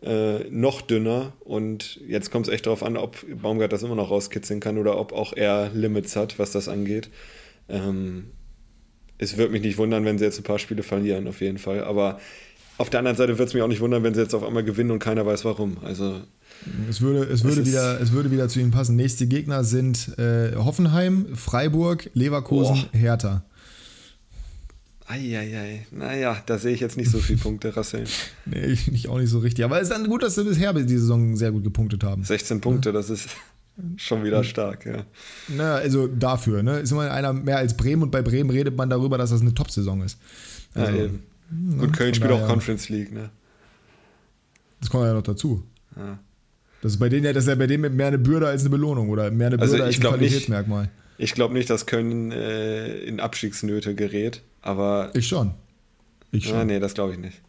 Äh, noch dünner und jetzt kommt es echt darauf an, ob Baumgart das immer noch rauskitzeln kann oder ob auch er Limits hat, was das angeht. Ähm, es würde mich nicht wundern, wenn sie jetzt ein paar Spiele verlieren, auf jeden Fall. Aber auf der anderen Seite würde es mich auch nicht wundern, wenn sie jetzt auf einmal gewinnen und keiner weiß warum. Also es würde, es würde, es wieder, es würde wieder zu ihnen passen. Nächste Gegner sind äh, Hoffenheim, Freiburg, Leverkusen, oh. Hertha. Eieiei, naja, da sehe ich jetzt nicht so viele Punkte rasseln. nee, ich, ich auch nicht so richtig. Aber es ist dann gut, dass sie bisher die Saison sehr gut gepunktet haben. 16 Punkte, ja. das ist schon wieder stark, ja. Naja, also dafür, ne? Ist immer einer mehr als Bremen und bei Bremen redet man darüber, dass das eine Top-Saison ist. Also, ja, eben. Und hm, Köln spielt auch Conference League, ne? Das kommt ja noch dazu. Ja. Das ist bei denen ja, das ja bei denen mehr eine Bürde als eine Belohnung oder mehr eine also Bürde als ein Qualitätsmerkmal. Nicht, ich glaube nicht, dass Köln äh, in Abstiegsnöte gerät, aber. Ich schon. Ich schon. Ah, nee, das glaube ich nicht.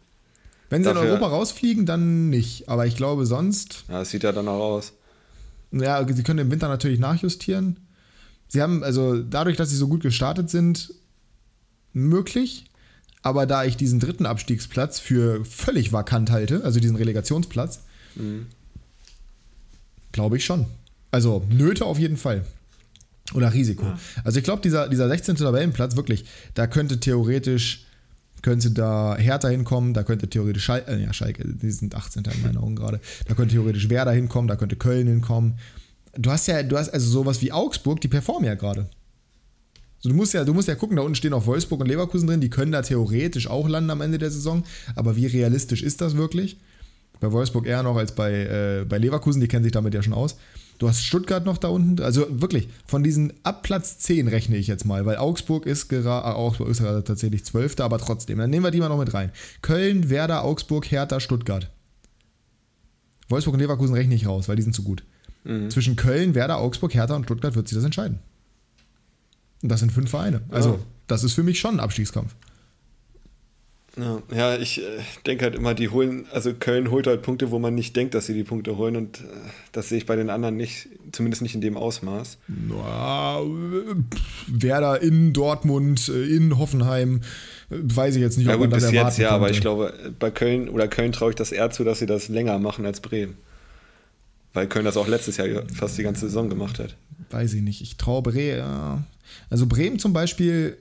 Wenn sie Dafür, in Europa rausfliegen, dann nicht. Aber ich glaube sonst. Ja, das sieht ja dann auch aus. Ja, sie können im Winter natürlich nachjustieren. Sie haben, also dadurch, dass sie so gut gestartet sind, möglich. Aber da ich diesen dritten Abstiegsplatz für völlig vakant halte, also diesen Relegationsplatz, mhm. glaube ich schon. Also Nöte auf jeden Fall. Oder Risiko. Ja. Also ich glaube, dieser, dieser 16. Tabellenplatz, wirklich, da könnte theoretisch, könnte da Hertha hinkommen, da könnte theoretisch Schalke, äh, ja, Schalke, die sind 18. in meinen Augen gerade, da könnte theoretisch Werder hinkommen, da könnte Köln hinkommen. Du hast ja, du hast also sowas wie Augsburg, die performen ja gerade. So, du, musst ja, du musst ja gucken, da unten stehen auch Wolfsburg und Leverkusen drin, die können da theoretisch auch landen am Ende der Saison, aber wie realistisch ist das wirklich? Bei Wolfsburg eher noch als bei, äh, bei Leverkusen, die kennen sich damit ja schon aus. Du hast Stuttgart noch da unten. Also wirklich, von diesen ab Platz 10 rechne ich jetzt mal, weil Augsburg ist gerade, Augsburg ist gerade tatsächlich 12. aber trotzdem. Dann nehmen wir die mal noch mit rein. Köln, Werder, Augsburg, Hertha, Stuttgart. Wolfsburg und Leverkusen rechne ich raus, weil die sind zu gut. Mhm. Zwischen Köln, Werder, Augsburg, Hertha und Stuttgart wird sich das entscheiden. Das sind fünf Vereine. Also, ja. das ist für mich schon ein Abstiegskampf. Ja, ja ich äh, denke halt immer, die holen, also Köln holt halt Punkte, wo man nicht denkt, dass sie die Punkte holen und äh, das sehe ich bei den anderen nicht, zumindest nicht in dem Ausmaß. Ja, Werder in Dortmund, äh, in Hoffenheim, äh, weiß ich jetzt nicht, ja, ob gut, man das bis jetzt ja, aber ich glaube, bei Köln oder Köln traue ich das eher zu, dass sie das länger machen als Bremen. Weil Köln das auch letztes Jahr fast die ganze Saison gemacht hat. Weiß ich nicht. Ich traue Bremen. Also Bremen zum Beispiel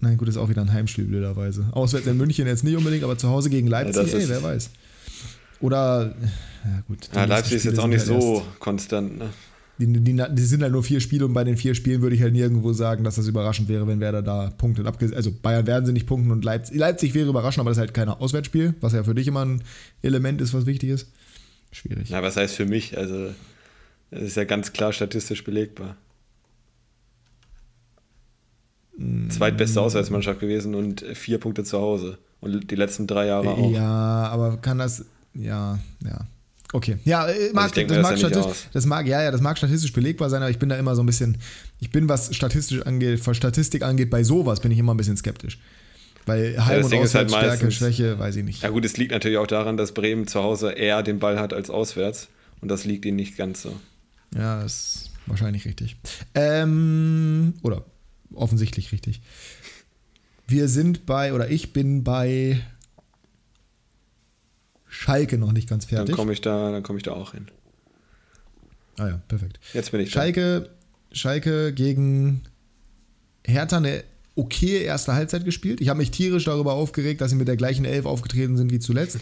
Nein, gut, ist auch wieder ein Heimspiel, blöderweise. Auswärts in München jetzt nicht unbedingt, aber zu Hause gegen Leipzig, ja, ey, wer weiß. Oder, ja gut. Ja, Leipzig ist jetzt auch nicht halt so konstant, ne? Die, die, die, sind halt nur vier Spiele und bei den vier Spielen würde ich halt nirgendwo sagen, dass das überraschend wäre, wenn Werder da punktet. Also Bayern werden sie nicht punkten und Leipzig, Leipzig wäre überraschend, aber das ist halt kein Auswärtsspiel, was ja für dich immer ein Element ist, was wichtig ist. Schwierig. Ja, was heißt für mich? Also, das ist ja ganz klar statistisch belegbar zweitbeste Auswärtsmannschaft gewesen und vier Punkte zu Hause. Und die letzten drei Jahre auch. Ja, aber kann das. Ja, ja. Okay. Ja, äh, mag, also das, mag statistisch, das mag, ja, ja, das mag statistisch belegbar sein, aber ich bin da immer so ein bisschen, ich bin, was statistisch angeht, was Statistik angeht, bei sowas bin ich immer ein bisschen skeptisch. Weil Heim- ja, und Auswärtsstärke, halt Schwäche, weiß ich nicht. Ja gut, es liegt natürlich auch daran, dass Bremen zu Hause eher den Ball hat als auswärts. Und das liegt ihnen nicht ganz so. Ja, das ist wahrscheinlich richtig. Ähm, oder offensichtlich richtig. Wir sind bei, oder ich bin bei Schalke noch nicht ganz fertig. Dann komme ich da, dann komme ich da auch hin. Ah ja, perfekt. Jetzt bin ich Schalke, da. Schalke gegen Hertha eine okay erste Halbzeit gespielt. Ich habe mich tierisch darüber aufgeregt, dass sie mit der gleichen Elf aufgetreten sind wie zuletzt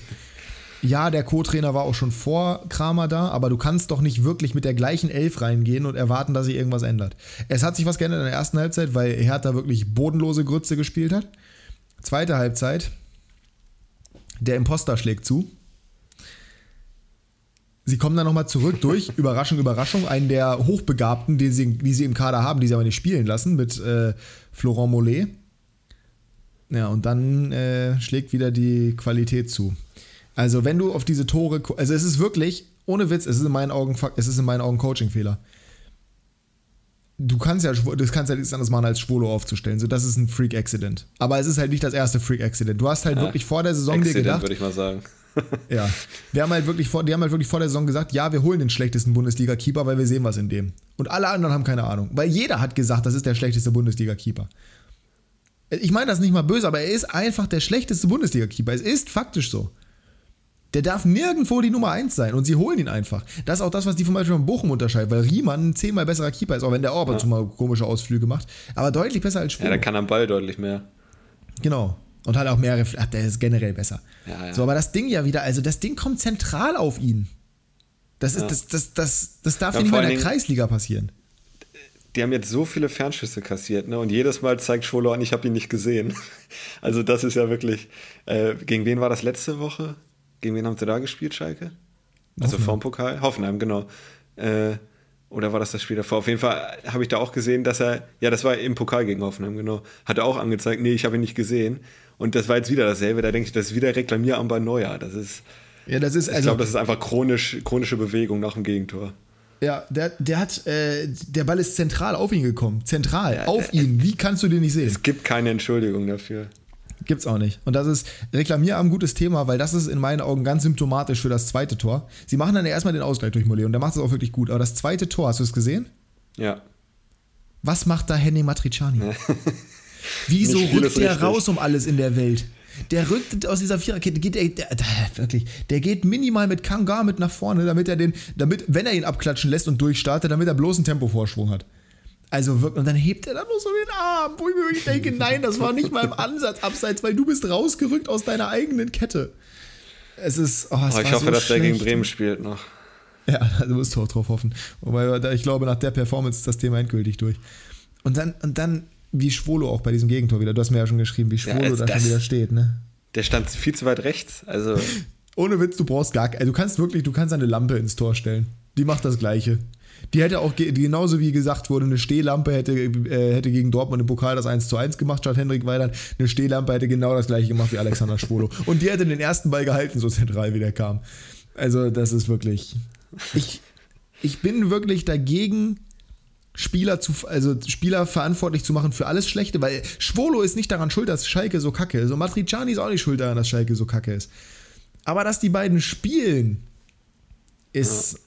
ja, der Co-Trainer war auch schon vor Kramer da, aber du kannst doch nicht wirklich mit der gleichen Elf reingehen und erwarten, dass sich irgendwas ändert. Es hat sich was geändert in der ersten Halbzeit, weil Hertha wirklich bodenlose Grütze gespielt hat. Zweite Halbzeit, der Imposter schlägt zu. Sie kommen dann nochmal zurück durch, Überraschung, Überraschung, einen der Hochbegabten, die sie, die sie im Kader haben, die sie aber nicht spielen lassen, mit äh, Florent Mollet. Ja, und dann äh, schlägt wieder die Qualität zu. Also, wenn du auf diese Tore, also es ist wirklich, ohne Witz, es ist in meinen Augen, es ist in meinen Augen Coaching-Fehler. Du kannst ja, das kannst ja nichts anderes machen, als Schwolo aufzustellen. So, das ist ein Freak-Accident. Aber es ist halt nicht das erste Freak-Accident. Du hast halt ja, wirklich vor der Saison Accident, dir gedacht. würde ich mal sagen. Ja. Wir haben halt wirklich vor, die haben halt wirklich vor der Saison gesagt, ja, wir holen den schlechtesten Bundesliga-Keeper, weil wir sehen was in dem. Und alle anderen haben keine Ahnung. Weil jeder hat gesagt, das ist der schlechteste Bundesliga-Keeper. Ich meine das nicht mal böse, aber er ist einfach der schlechteste Bundesliga-Keeper. Es ist faktisch so. Der darf nirgendwo die Nummer 1 sein und sie holen ihn einfach. Das ist auch das, was die zum Beispiel von Bochum unterscheidet, weil Riemann ein zehnmal besserer Keeper ist, auch wenn der auch ja. mal komische Ausflüge macht. Aber deutlich besser als Schwolo. Ja, der kann am Ball deutlich mehr. Genau. Und hat auch mehr Reflex. Ach, der ist generell besser. Ja, ja. So, aber das Ding ja wieder, also das Ding kommt zentral auf ihn. Das, ist, ja. das, das, das, das darf ja, nicht mal in der Kreisliga passieren. Die haben jetzt so viele Fernschüsse kassiert, ne? Und jedes Mal zeigt Schwolo an, ich habe ihn nicht gesehen. Also, das ist ja wirklich. Äh, gegen wen war das letzte Woche? Gegen wen haben sie da gespielt, Schalke? Also vorm Pokal? Hoffenheim, genau. Äh, oder war das das Spiel davor? Auf jeden Fall habe ich da auch gesehen, dass er, ja, das war im Pokal gegen Hoffenheim, genau. Hat er auch angezeigt, nee, ich habe ihn nicht gesehen. Und das war jetzt wieder dasselbe. Da denke ich, das ist wieder Reklamierambar Neuer. Das ist. Ja, das ist. Also, ich glaube, das ist einfach chronisch, chronische Bewegung nach dem Gegentor. Ja, der, der hat, äh, der Ball ist zentral auf ihn gekommen. Zentral, ja, auf äh, ihn. Wie kannst du den nicht sehen? Es gibt keine Entschuldigung dafür. Gibt's auch nicht. Und das ist Reklamier ein gutes Thema, weil das ist in meinen Augen ganz symptomatisch für das zweite Tor. Sie machen dann ja erstmal den Ausgleich durch Mollet und der macht es auch wirklich gut. Aber das zweite Tor, hast du es gesehen? Ja. Was macht da Henning Matriciani? Wieso rückt der raus um alles in der Welt? Der rückt aus dieser Viererkette, geht der, der, wirklich, der geht minimal mit Kangar mit nach vorne, damit er den, damit, wenn er ihn abklatschen lässt und durchstartet, damit er bloß einen Tempovorsprung hat. Also wirklich, und dann hebt er dann nur so den Arm, wo ich mir wirklich denke, nein, das war nicht mal im Ansatz abseits, weil du bist rausgerückt aus deiner eigenen Kette. Es ist, oh, es oh, ich hoffe, so dass schlecht. der gegen Bremen spielt noch. Ja, du musst auch drauf hoffen. Wobei, ich glaube, nach der Performance ist das Thema endgültig durch. Und dann, und dann, wie Schwolo auch bei diesem Gegentor wieder, du hast mir ja schon geschrieben, wie Schwolo ja, da schon wieder steht, ne? Der stand viel zu weit rechts, also. Ohne Witz, du brauchst gar, also du kannst wirklich, du kannst eine Lampe ins Tor stellen. Die macht das Gleiche. Die hätte auch ge genauso wie gesagt wurde, eine Stehlampe hätte, äh, hätte gegen Dortmund im Pokal das 1 zu 1 gemacht statt Hendrik Weidern. Eine Stehlampe hätte genau das gleiche gemacht wie Alexander Schwolo. Und die hätte den ersten Ball gehalten, so zentral wie der kam. Also, das ist wirklich. Ich, ich bin wirklich dagegen, Spieler zu, also Spieler verantwortlich zu machen für alles Schlechte, weil Schwolo ist nicht daran schuld, dass Schalke so kacke ist. Und Matriciani ist auch nicht schuld daran, dass Schalke so kacke ist. Aber dass die beiden spielen, ist.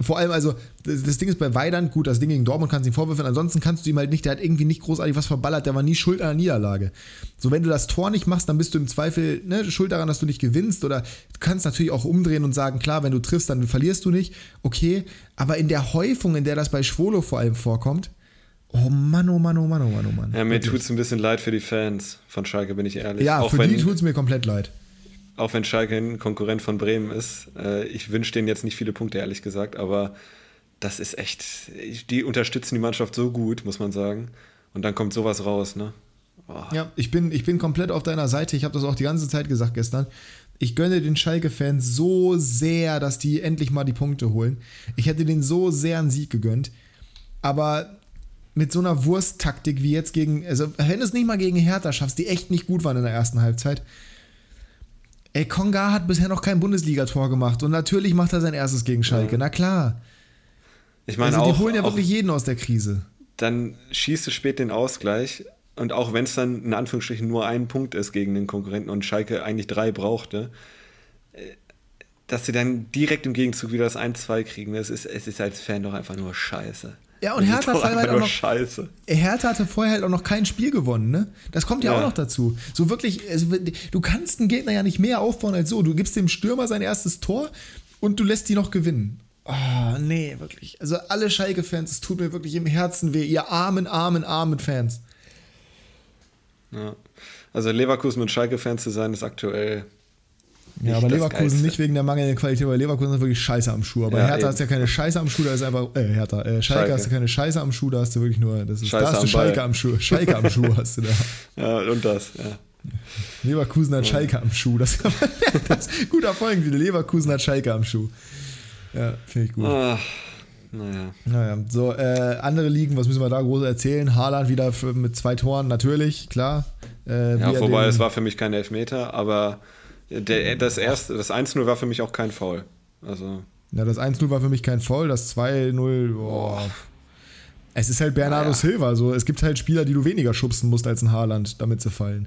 Vor allem, also, das, das, Ding ist bei Weidand, gut, das Ding gegen Dortmund kannst du ihm vorwürfen, ansonsten kannst du ihm halt nicht, der hat irgendwie nicht großartig was verballert, der war nie schuld an der Niederlage. So, wenn du das Tor nicht machst, dann bist du im Zweifel ne, schuld daran, dass du nicht gewinnst oder du kannst natürlich auch umdrehen und sagen, klar, wenn du triffst, dann verlierst du nicht, okay, aber in der Häufung, in der das bei Schwolo vor allem vorkommt, Oh Mann, oh Mann, oh Mann, oh Mann, oh Mann. Ja, mir tut es ein bisschen leid für die Fans von Schalke, bin ich ehrlich. Ja, auch für die tut es mir komplett leid auch wenn Schalke ein Konkurrent von Bremen ist. Äh, ich wünsche denen jetzt nicht viele Punkte, ehrlich gesagt, aber das ist echt, die unterstützen die Mannschaft so gut, muss man sagen. Und dann kommt sowas raus, ne? Oh. Ja, ich bin, ich bin komplett auf deiner Seite. Ich habe das auch die ganze Zeit gesagt gestern. Ich gönne den Schalke-Fans so sehr, dass die endlich mal die Punkte holen. Ich hätte denen so sehr einen Sieg gegönnt. Aber mit so einer Wursttaktik wie jetzt gegen, also wenn du es nicht mal gegen Hertha schaffst, die echt nicht gut waren in der ersten Halbzeit, Ey, Konga hat bisher noch kein Bundesligator gemacht und natürlich macht er sein erstes gegen Schalke, ja. na klar. Ich meine, also die holen ja wirklich jeden aus der Krise. Dann schießt du spät den Ausgleich und auch wenn es dann in Anführungsstrichen nur ein Punkt ist gegen den Konkurrenten und Schalke eigentlich drei brauchte, äh, dass sie dann direkt im Gegenzug wieder das 1-2 kriegen, das ist, es ist als Fan doch einfach nur scheiße. Ja, und Hertha, hat halt auch noch, Scheiße. Hertha hatte vorher halt auch noch kein Spiel gewonnen, ne? Das kommt ja, ja. auch noch dazu. So wirklich, also, du kannst einen Gegner ja nicht mehr aufbauen als so. Du gibst dem Stürmer sein erstes Tor und du lässt die noch gewinnen. Oh, nee, wirklich. Also alle Schalke-Fans, es tut mir wirklich im Herzen weh. Ihr armen, armen, armen Fans. Ja. Also Leverkusen und Schalke-Fans zu sein, ist aktuell ja, aber Leverkusen nicht wegen der mangelnden Qualität, weil Leverkusen ist wirklich Scheiße am Schuh. Aber ja, Hertha eben. hast ja keine Scheiße am Schuh, da ist einfach, äh, Hertha, äh, Schalke, Schalke, hast du keine Scheiße am Schuh, da hast du wirklich nur, das ist, Scheiße da hast du Schalke Ball. am Schuh, Schalke am Schuh hast du da. Ja, und das, ja. Leverkusen hat Schalke am Schuh, das, das guter Folgen, Leverkusen hat Schalke am Schuh. Ja, finde ich gut. Ach. Naja. Naja, so, äh, andere Ligen, was müssen wir da groß erzählen? Haaland wieder für, mit zwei Toren, natürlich, klar. Äh, ja, wobei es war für mich kein Elfmeter, aber der, das erste, das 1-0 war für mich auch kein Foul. Also. Ja, das 1-0 war für mich kein Foul, das 2-0, boah. Es ist halt Bernardo naja. Silva, so. Es gibt halt Spieler, die du weniger schubsen musst als ein Haaland, damit sie fallen.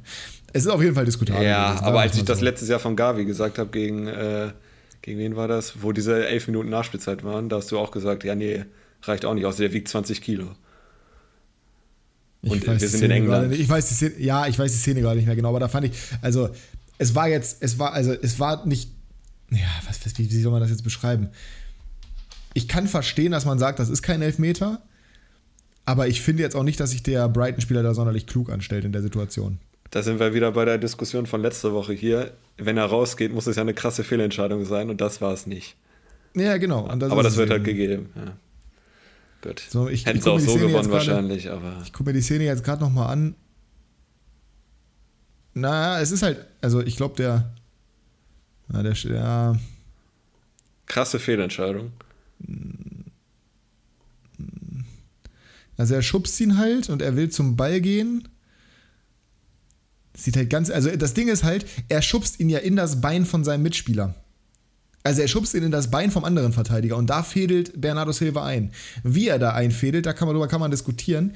Es ist auf jeden Fall diskutabel. Ja, aber als ich das letztes Jahr von Gavi gesagt habe, gegen, äh, gegen wen war das? Wo diese elf Minuten Nachspielzeit waren, da hast du auch gesagt, ja, nee, reicht auch nicht, außer der wiegt 20 Kilo. Und wir sind in England. Gerade, ich weiß die Szene, ja, ich weiß die Szene gerade nicht mehr genau, aber da fand ich, also es war jetzt, es war, also es war nicht, ja, was, wie, wie soll man das jetzt beschreiben? Ich kann verstehen, dass man sagt, das ist kein Elfmeter, aber ich finde jetzt auch nicht, dass sich der Brighton-Spieler da sonderlich klug anstellt in der Situation. Da sind wir wieder bei der Diskussion von letzter Woche hier. Wenn er rausgeht, muss es ja eine krasse Fehlentscheidung sein und das war es nicht. Ja, genau. Das aber das wird halt gegeben. Ja. Gut. So, ich, Hätten sie auch so gewonnen wahrscheinlich, aber. Ich gucke mir die Szene jetzt gerade nochmal an. Na, es ist halt, also ich glaube, der, na, der, ja. Krasse Fehlentscheidung. Also er schubst ihn halt und er will zum Ball gehen. Sieht halt ganz, also das Ding ist halt, er schubst ihn ja in das Bein von seinem Mitspieler. Also er schubst ihn in das Bein vom anderen Verteidiger und da fädelt Bernardo Silva ein. Wie er da einfädelt, da kann man, darüber kann man diskutieren.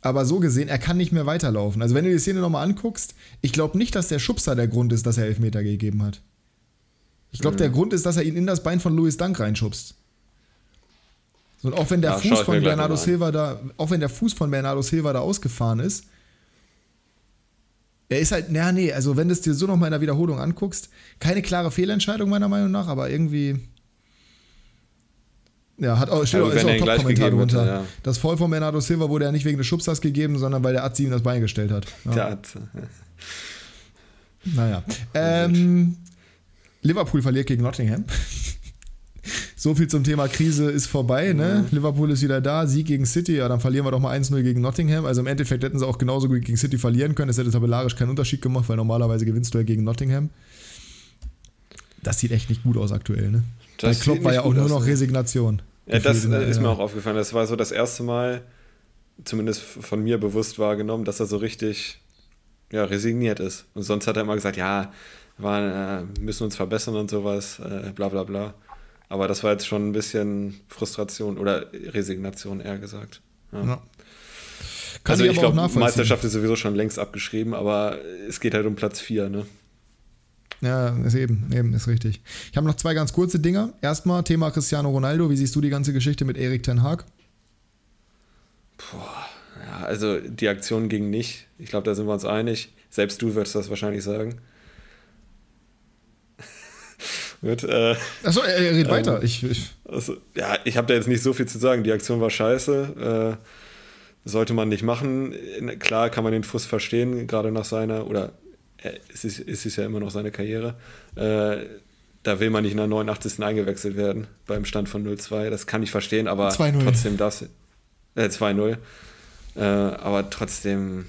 Aber so gesehen, er kann nicht mehr weiterlaufen. Also wenn du die Szene nochmal anguckst, ich glaube nicht, dass der Schubser der Grund ist, dass er Elfmeter gegeben hat. Ich glaube, mhm. der Grund ist, dass er ihn in das Bein von Louis Dunk reinschubst. Und auch wenn der ja, Fuß von Bernardo Silva da, auch wenn der Fuß von Bernardo Silva da ausgefahren ist, er ist halt, naja, nee, also wenn du es dir so nochmal in der Wiederholung anguckst, keine klare Fehlentscheidung meiner Meinung nach, aber irgendwie ja, hat auch, steht also, ist auch Top-Kommentar drunter. Ja. Das Voll von Bernardo Silva wurde ja nicht wegen des Schubsers gegeben, sondern weil der Atzi ihm das Bein gestellt hat. Ja. Der Atze. Naja. Ähm, Liverpool verliert gegen Nottingham. so viel zum Thema Krise ist vorbei. Ne? Ja. Liverpool ist wieder da, Sieg gegen City. Ja, dann verlieren wir doch mal 1-0 gegen Nottingham. Also im Endeffekt hätten sie auch genauso gut gegen City verlieren können. Es hätte tabellarisch keinen Unterschied gemacht, weil normalerweise gewinnst du ja gegen Nottingham. Das sieht echt nicht gut aus aktuell. Ne? Das Bei Klopp war ja auch nur noch Resignation. Ja, das äh, ist mir auch aufgefallen. Das war so das erste Mal, zumindest von mir bewusst wahrgenommen, dass er so richtig ja, resigniert ist. Und sonst hat er immer gesagt, ja, wir äh, müssen uns verbessern und sowas, äh, bla bla bla. Aber das war jetzt schon ein bisschen Frustration oder Resignation eher gesagt. Ja. Ja. also ich, ich glaube, Meisterschaft ist sowieso schon längst abgeschrieben, aber es geht halt um Platz 4, ne? Ja, ist eben, eben, ist richtig. Ich habe noch zwei ganz kurze Dinge. Erstmal Thema Cristiano Ronaldo. Wie siehst du die ganze Geschichte mit Erik Ten Haag? Boah, ja, also die Aktion ging nicht. Ich glaube, da sind wir uns einig. Selbst du wirst das wahrscheinlich sagen. Mit, äh, Achso, er, er redet ähm, weiter. Ich, ich. Also, ja, ich habe da jetzt nicht so viel zu sagen. Die Aktion war scheiße. Äh, sollte man nicht machen. Klar kann man den Frust verstehen, gerade nach seiner, oder es ist, es ist ja immer noch seine Karriere. Äh, da will man nicht in der 89. eingewechselt werden beim Stand von 0-2. Das kann ich verstehen, aber trotzdem das. Äh, 2-0. Äh, aber trotzdem.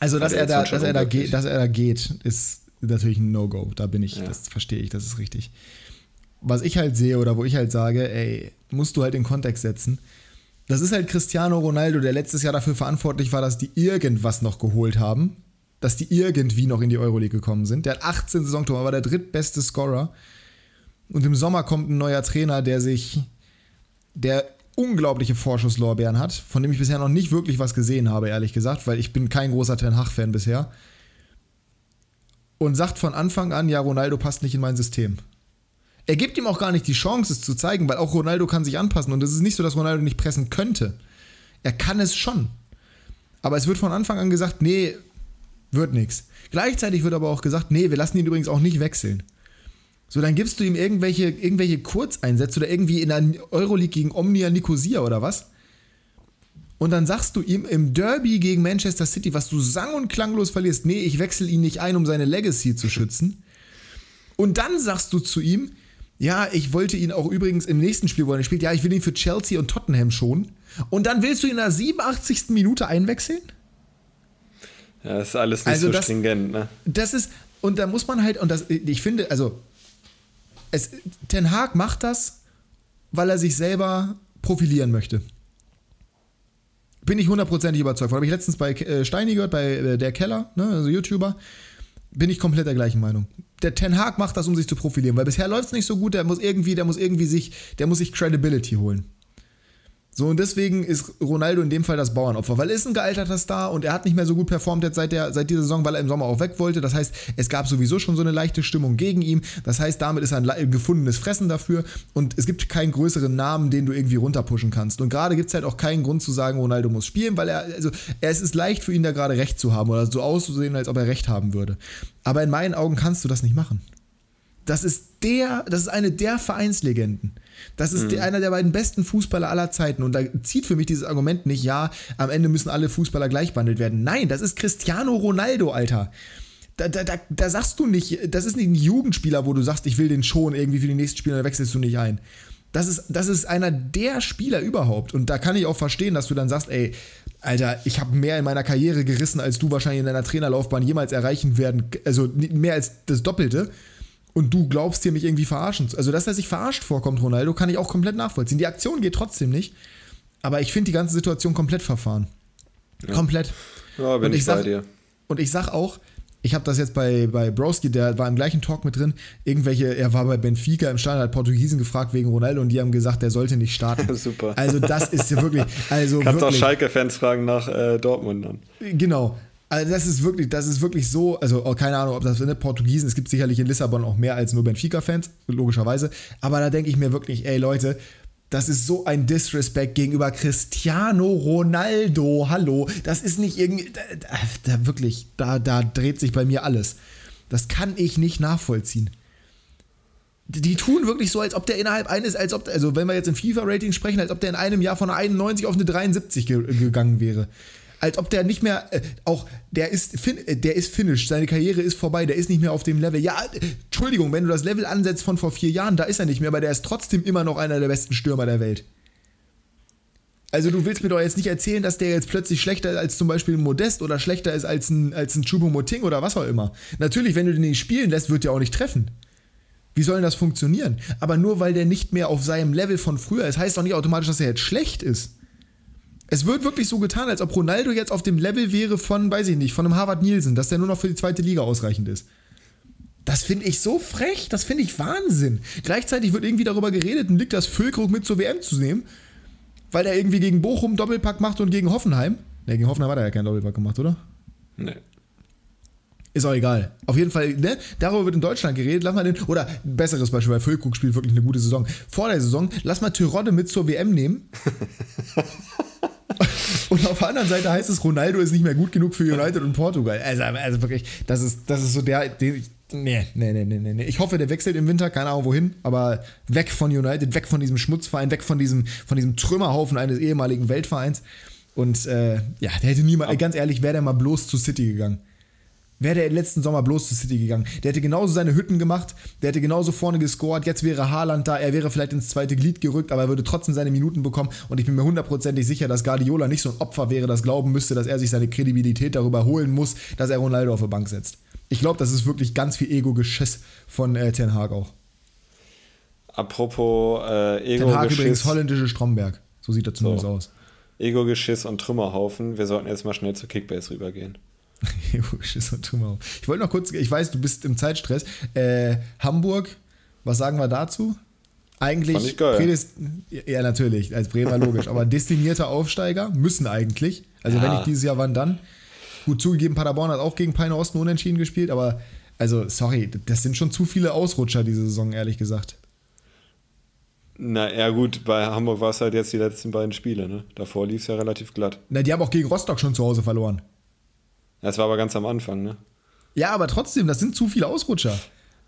Also, dass er, da, dass, er da geht, dass er da geht, ist natürlich ein No-Go. Da bin ich, ja. das verstehe ich, das ist richtig. Was ich halt sehe oder wo ich halt sage, ey, musst du halt in Kontext setzen. Das ist halt Cristiano Ronaldo, der letztes Jahr dafür verantwortlich war, dass die irgendwas noch geholt haben dass die irgendwie noch in die Euroleague gekommen sind. Der hat 18 Saisontore, war der drittbeste Scorer. Und im Sommer kommt ein neuer Trainer, der sich, der unglaubliche Vorschusslorbeeren hat, von dem ich bisher noch nicht wirklich was gesehen habe, ehrlich gesagt, weil ich bin kein großer Ten Hag-Fan bisher. Und sagt von Anfang an, ja, Ronaldo passt nicht in mein System. Er gibt ihm auch gar nicht die Chance, es zu zeigen, weil auch Ronaldo kann sich anpassen. Und es ist nicht so, dass Ronaldo nicht pressen könnte. Er kann es schon. Aber es wird von Anfang an gesagt, nee, wird nichts. Gleichzeitig wird aber auch gesagt, nee, wir lassen ihn übrigens auch nicht wechseln. So, dann gibst du ihm irgendwelche, irgendwelche Kurzeinsätze oder irgendwie in der Euroleague gegen Omnia Nicosia oder was. Und dann sagst du ihm im Derby gegen Manchester City, was du sang- und klanglos verlierst, nee, ich wechsle ihn nicht ein, um seine Legacy zu schützen. Und dann sagst du zu ihm, ja, ich wollte ihn auch übrigens im nächsten Spiel, wo er spielt, ja, ich will ihn für Chelsea und Tottenham schonen. Und dann willst du ihn in der 87. Minute einwechseln? Ja, das ist alles nicht also so das, stringent, ne? Das ist, und da muss man halt, und das, ich finde, also, es, Ten Haag macht das, weil er sich selber profilieren möchte. Bin ich hundertprozentig überzeugt von. Habe ich letztens bei äh, Steini gehört, bei äh, der Keller, ne, also YouTuber, bin ich komplett der gleichen Meinung. Der Ten Haag macht das, um sich zu profilieren, weil bisher läuft es nicht so gut, der muss irgendwie, der muss irgendwie sich, der muss sich Credibility holen. So, und deswegen ist Ronaldo in dem Fall das Bauernopfer, weil er ist ein gealterter Star und er hat nicht mehr so gut performt jetzt seit, der, seit dieser Saison, weil er im Sommer auch weg wollte. Das heißt, es gab sowieso schon so eine leichte Stimmung gegen ihn. Das heißt, damit ist er ein gefundenes Fressen dafür und es gibt keinen größeren Namen, den du irgendwie runterpushen kannst. Und gerade gibt es halt auch keinen Grund zu sagen, Ronaldo muss spielen, weil er, also, es ist leicht für ihn da gerade recht zu haben oder so auszusehen, als ob er recht haben würde. Aber in meinen Augen kannst du das nicht machen. Das ist der, das ist eine der Vereinslegenden. Das ist mhm. einer der beiden besten Fußballer aller Zeiten. Und da zieht für mich dieses Argument nicht, ja, am Ende müssen alle Fußballer gleich behandelt werden. Nein, das ist Cristiano Ronaldo, Alter. Da, da, da, da sagst du nicht, das ist nicht ein Jugendspieler, wo du sagst, ich will den schon irgendwie für die nächsten Spieler, da wechselst du nicht ein. Das ist, das ist einer der Spieler überhaupt. Und da kann ich auch verstehen, dass du dann sagst, ey, Alter, ich habe mehr in meiner Karriere gerissen, als du wahrscheinlich in deiner Trainerlaufbahn jemals erreichen werden. Also mehr als das Doppelte und du glaubst dir mich irgendwie verarschen zu. Also, dass er sich verarscht vorkommt, Ronaldo, kann ich auch komplett nachvollziehen. Die Aktion geht trotzdem nicht, aber ich finde die ganze Situation komplett verfahren. Ja. Komplett. Ja, bin und ich, ich sag, bei dir. Und ich sag auch, ich habe das jetzt bei, bei Broski, der war im gleichen Talk mit drin. Irgendwelche, er war bei Benfica im Stadion, hat Portugiesen gefragt wegen Ronaldo und die haben gesagt, der sollte nicht starten. Super. Also, das ist ja wirklich. Also Kannst wirklich, auch Schalke-Fans fragen nach äh, Dortmund dann. Genau. Also das ist wirklich, das ist wirklich so, also oh, keine Ahnung, ob das ne, Portugiesen, es gibt sicherlich in Lissabon auch mehr als nur Benfica-Fans, logischerweise. Aber da denke ich mir wirklich, ey Leute, das ist so ein Disrespect gegenüber Cristiano Ronaldo. Hallo, das ist nicht irgendwie, da, da, wirklich, da, da dreht sich bei mir alles. Das kann ich nicht nachvollziehen. Die tun wirklich so, als ob der innerhalb eines, als ob, also wenn wir jetzt im FIFA-Rating sprechen, als ob der in einem Jahr von einer 91 auf eine 73 ge gegangen wäre als ob der nicht mehr, äh, auch, der ist, fin äh, der ist finished, seine Karriere ist vorbei, der ist nicht mehr auf dem Level. Ja, äh, Entschuldigung, wenn du das Level ansetzt von vor vier Jahren, da ist er nicht mehr, aber der ist trotzdem immer noch einer der besten Stürmer der Welt. Also du willst mir doch jetzt nicht erzählen, dass der jetzt plötzlich schlechter ist als zum Beispiel ein Modest oder schlechter ist als ein, als ein Chubo Moting oder was auch immer. Natürlich, wenn du den nicht spielen lässt, wird der auch nicht treffen. Wie soll denn das funktionieren? Aber nur weil der nicht mehr auf seinem Level von früher ist, heißt doch nicht automatisch, dass er jetzt schlecht ist. Es wird wirklich so getan, als ob Ronaldo jetzt auf dem Level wäre von, weiß ich nicht, von einem Harvard Nielsen, dass der nur noch für die zweite Liga ausreichend ist. Das finde ich so frech, das finde ich Wahnsinn. Gleichzeitig wird irgendwie darüber geredet, einen Niklas Füllkrug mit zur WM zu nehmen, weil er irgendwie gegen Bochum Doppelpack macht und gegen Hoffenheim. Ne, gegen Hoffenheim hat er ja keinen Doppelpack gemacht, oder? Nee. Ist auch egal. Auf jeden Fall, ne? Darüber wird in Deutschland geredet. Lass mal den, oder besseres Beispiel, weil Füllkrug spielt wirklich eine gute Saison. Vor der Saison, lass mal Tyrodde mit zur WM nehmen. und auf der anderen Seite heißt es, Ronaldo ist nicht mehr gut genug für United und Portugal. Also, also wirklich, das ist, das ist so der, den, nee, nee, nee, nee, nee. Ich hoffe, der wechselt im Winter, keine Ahnung wohin, aber weg von United, weg von diesem Schmutzverein, weg von diesem, von diesem Trümmerhaufen eines ehemaligen Weltvereins. Und äh, ja, der hätte niemand, ganz ehrlich, wäre der mal bloß zu City gegangen wäre der letzten Sommer bloß zu City gegangen. Der hätte genauso seine Hütten gemacht, der hätte genauso vorne gescored. Jetzt wäre Haaland da, er wäre vielleicht ins zweite Glied gerückt, aber er würde trotzdem seine Minuten bekommen. Und ich bin mir hundertprozentig sicher, dass Guardiola nicht so ein Opfer wäre, das glauben müsste, dass er sich seine Kredibilität darüber holen muss, dass er Ronaldo auf der Bank setzt. Ich glaube, das ist wirklich ganz viel Ego-Geschiss von äh, Ten Hag auch. Apropos äh, Ego-Geschiss. Ten Hag übrigens holländische Stromberg. So sieht er zumindest so. aus. Ego-Geschiss und Trümmerhaufen. Wir sollten jetzt mal schnell zu Kickbase rübergehen. ich wollte noch kurz, ich weiß, du bist im Zeitstress. Äh, Hamburg, was sagen wir dazu? Eigentlich, ich ja natürlich, als Bremer logisch, aber destinierter Aufsteiger müssen eigentlich. Also ja. wenn nicht dieses Jahr, wann dann? Gut zugegeben, Paderborn hat auch gegen Peine Osten unentschieden gespielt, aber also sorry, das sind schon zu viele Ausrutscher diese Saison, ehrlich gesagt. Na ja, gut, bei Hamburg war es halt jetzt die letzten beiden Spiele, ne? Davor lief es ja relativ glatt. Na, die haben auch gegen Rostock schon zu Hause verloren. Das war aber ganz am Anfang, ne? Ja, aber trotzdem, das sind zu viele Ausrutscher.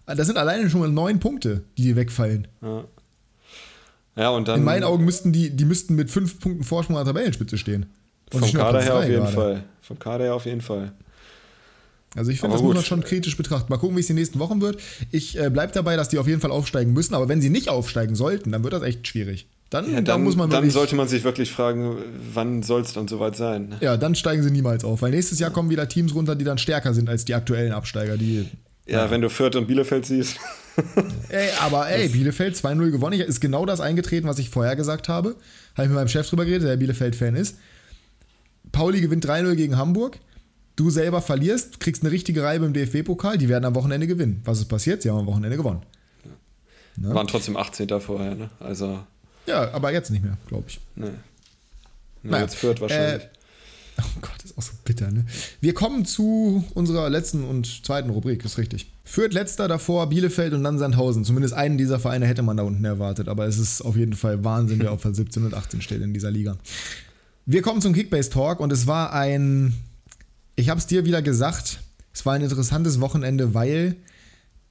Das sind alleine schon mal neun Punkte, die dir wegfallen. Ja. Ja, und dann. In meinen Augen müssten die, die müssten mit fünf Punkten Vorsprung an der Tabellenspitze stehen. Und vom Kader her auf jeden gerade. Fall. Vom Kader her auf jeden Fall. Also ich finde, das gut. muss man schon kritisch betrachten. Mal gucken, wie es die nächsten Wochen wird. Ich äh, bleibe dabei, dass die auf jeden Fall aufsteigen müssen, aber wenn sie nicht aufsteigen sollten, dann wird das echt schwierig. Dann, ja, dann, dann, muss man Dann sollte man sich wirklich fragen, wann soll es dann soweit sein? Ja, dann steigen sie niemals auf, weil nächstes Jahr kommen wieder Teams runter, die dann stärker sind als die aktuellen Absteiger. Die, ja, ja. wenn du Fürth und Bielefeld siehst. ey, aber ey, Bielefeld 2-0 gewonnen. Ist genau das eingetreten, was ich vorher gesagt habe. Habe ich mit meinem Chef drüber geredet, der Bielefeld-Fan ist. Pauli gewinnt 3-0 gegen Hamburg. Du selber verlierst, kriegst eine richtige Reibe im DFB-Pokal. Die werden am Wochenende gewinnen. Was ist passiert? Sie haben am Wochenende gewonnen. Ne? Waren trotzdem 18. vorher, ne? Also. Ja, aber jetzt nicht mehr, glaube ich. Nee. nee naja, jetzt führt wahrscheinlich. Äh, oh Gott, ist auch so bitter, ne? Wir kommen zu unserer letzten und zweiten Rubrik, ist richtig. Führt letzter davor Bielefeld und dann Sandhausen. Zumindest einen dieser Vereine hätte man da unten erwartet, aber es ist auf jeden Fall Wahnsinn, wer auf Platz 17 und 18 steht in dieser Liga. Wir kommen zum Kickbase Talk und es war ein, ich habe es dir wieder gesagt, es war ein interessantes Wochenende, weil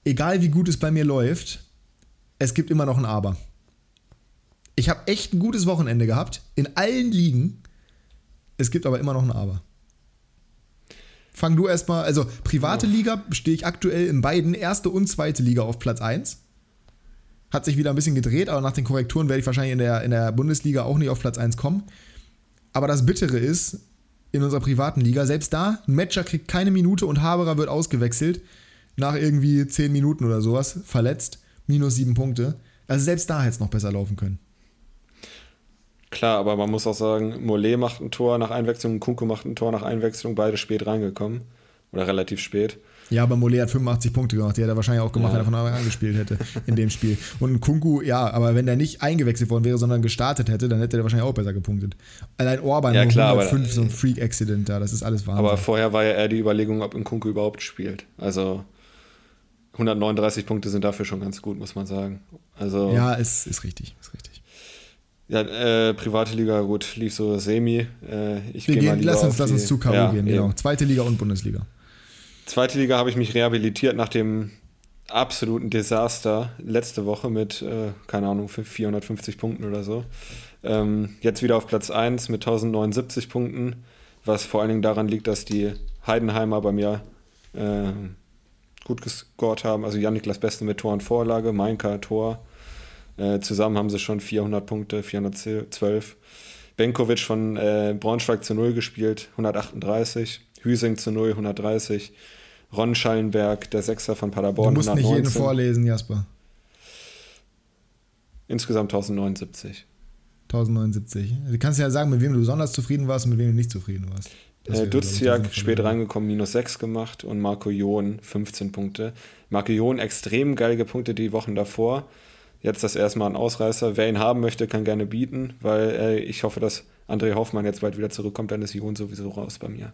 egal wie gut es bei mir läuft, es gibt immer noch ein Aber. Ich habe echt ein gutes Wochenende gehabt, in allen Ligen. Es gibt aber immer noch ein Aber. Fang du erstmal, also private oh. Liga stehe ich aktuell in beiden, erste und zweite Liga auf Platz 1. Hat sich wieder ein bisschen gedreht, aber nach den Korrekturen werde ich wahrscheinlich in der, in der Bundesliga auch nicht auf Platz 1 kommen. Aber das Bittere ist, in unserer privaten Liga, selbst da, ein Matcher kriegt keine Minute und Haberer wird ausgewechselt, nach irgendwie 10 Minuten oder sowas, verletzt, minus 7 Punkte. Also selbst da hätte es noch besser laufen können. Klar, aber man muss auch sagen, Mollet macht ein Tor nach Einwechslung, Kunko macht ein Tor nach Einwechslung, beide spät reingekommen. Oder relativ spät. Ja, aber Mollet hat 85 Punkte gemacht. Die hätte er wahrscheinlich auch gemacht, ja. wenn er von Anfang an gespielt hätte in dem Spiel. Und Kunku, ja, aber wenn er nicht eingewechselt worden wäre, sondern gestartet hätte, dann hätte er wahrscheinlich auch besser gepunktet. Allein Orban ja, klar, 105, aber, so ein Freak-Accident da, das ist alles Wahnsinn. Aber vorher war ja eher die Überlegung, ob ein Kunku überhaupt spielt. Also 139 Punkte sind dafür schon ganz gut, muss man sagen. Also, ja, ist, ist richtig, ist richtig. Ja, äh, private Liga, gut, lief so semi. Äh, ich Wir geh gehen, lass uns, lass uns zu K.O. Ja, gehen, genau. Zweite Liga und Bundesliga. Zweite Liga habe ich mich rehabilitiert nach dem absoluten Desaster letzte Woche mit, äh, keine Ahnung, 450 Punkten oder so. Ähm, jetzt wieder auf Platz 1 mit 1079 Punkten, was vor allen Dingen daran liegt, dass die Heidenheimer bei mir äh, gut gescored haben. Also Jan-Niklas Beste mit Tor und Vorlage, Mainka Tor, äh, zusammen haben sie schon 400 Punkte, 412. Benkovic von äh, Braunschweig zu 0 gespielt, 138. Hüsing zu 0, 130. Ron Schallenberg, der Sechser von Paderborn, Du musst 119. nicht jeden vorlesen, Jasper. insgesamt 1079. 1079. Du kannst ja sagen, mit wem du besonders zufrieden warst und mit wem du nicht zufrieden warst. Äh, Duziak spät reingekommen, minus 6 gemacht und Marco Jon 15 Punkte. Marco Jon extrem geil gepunktet die Wochen davor. Jetzt das erstmal ein Ausreißer. Wer ihn haben möchte, kann gerne bieten, weil äh, ich hoffe, dass André Hoffmann jetzt bald wieder zurückkommt, dann ist Jon sowieso raus bei mir.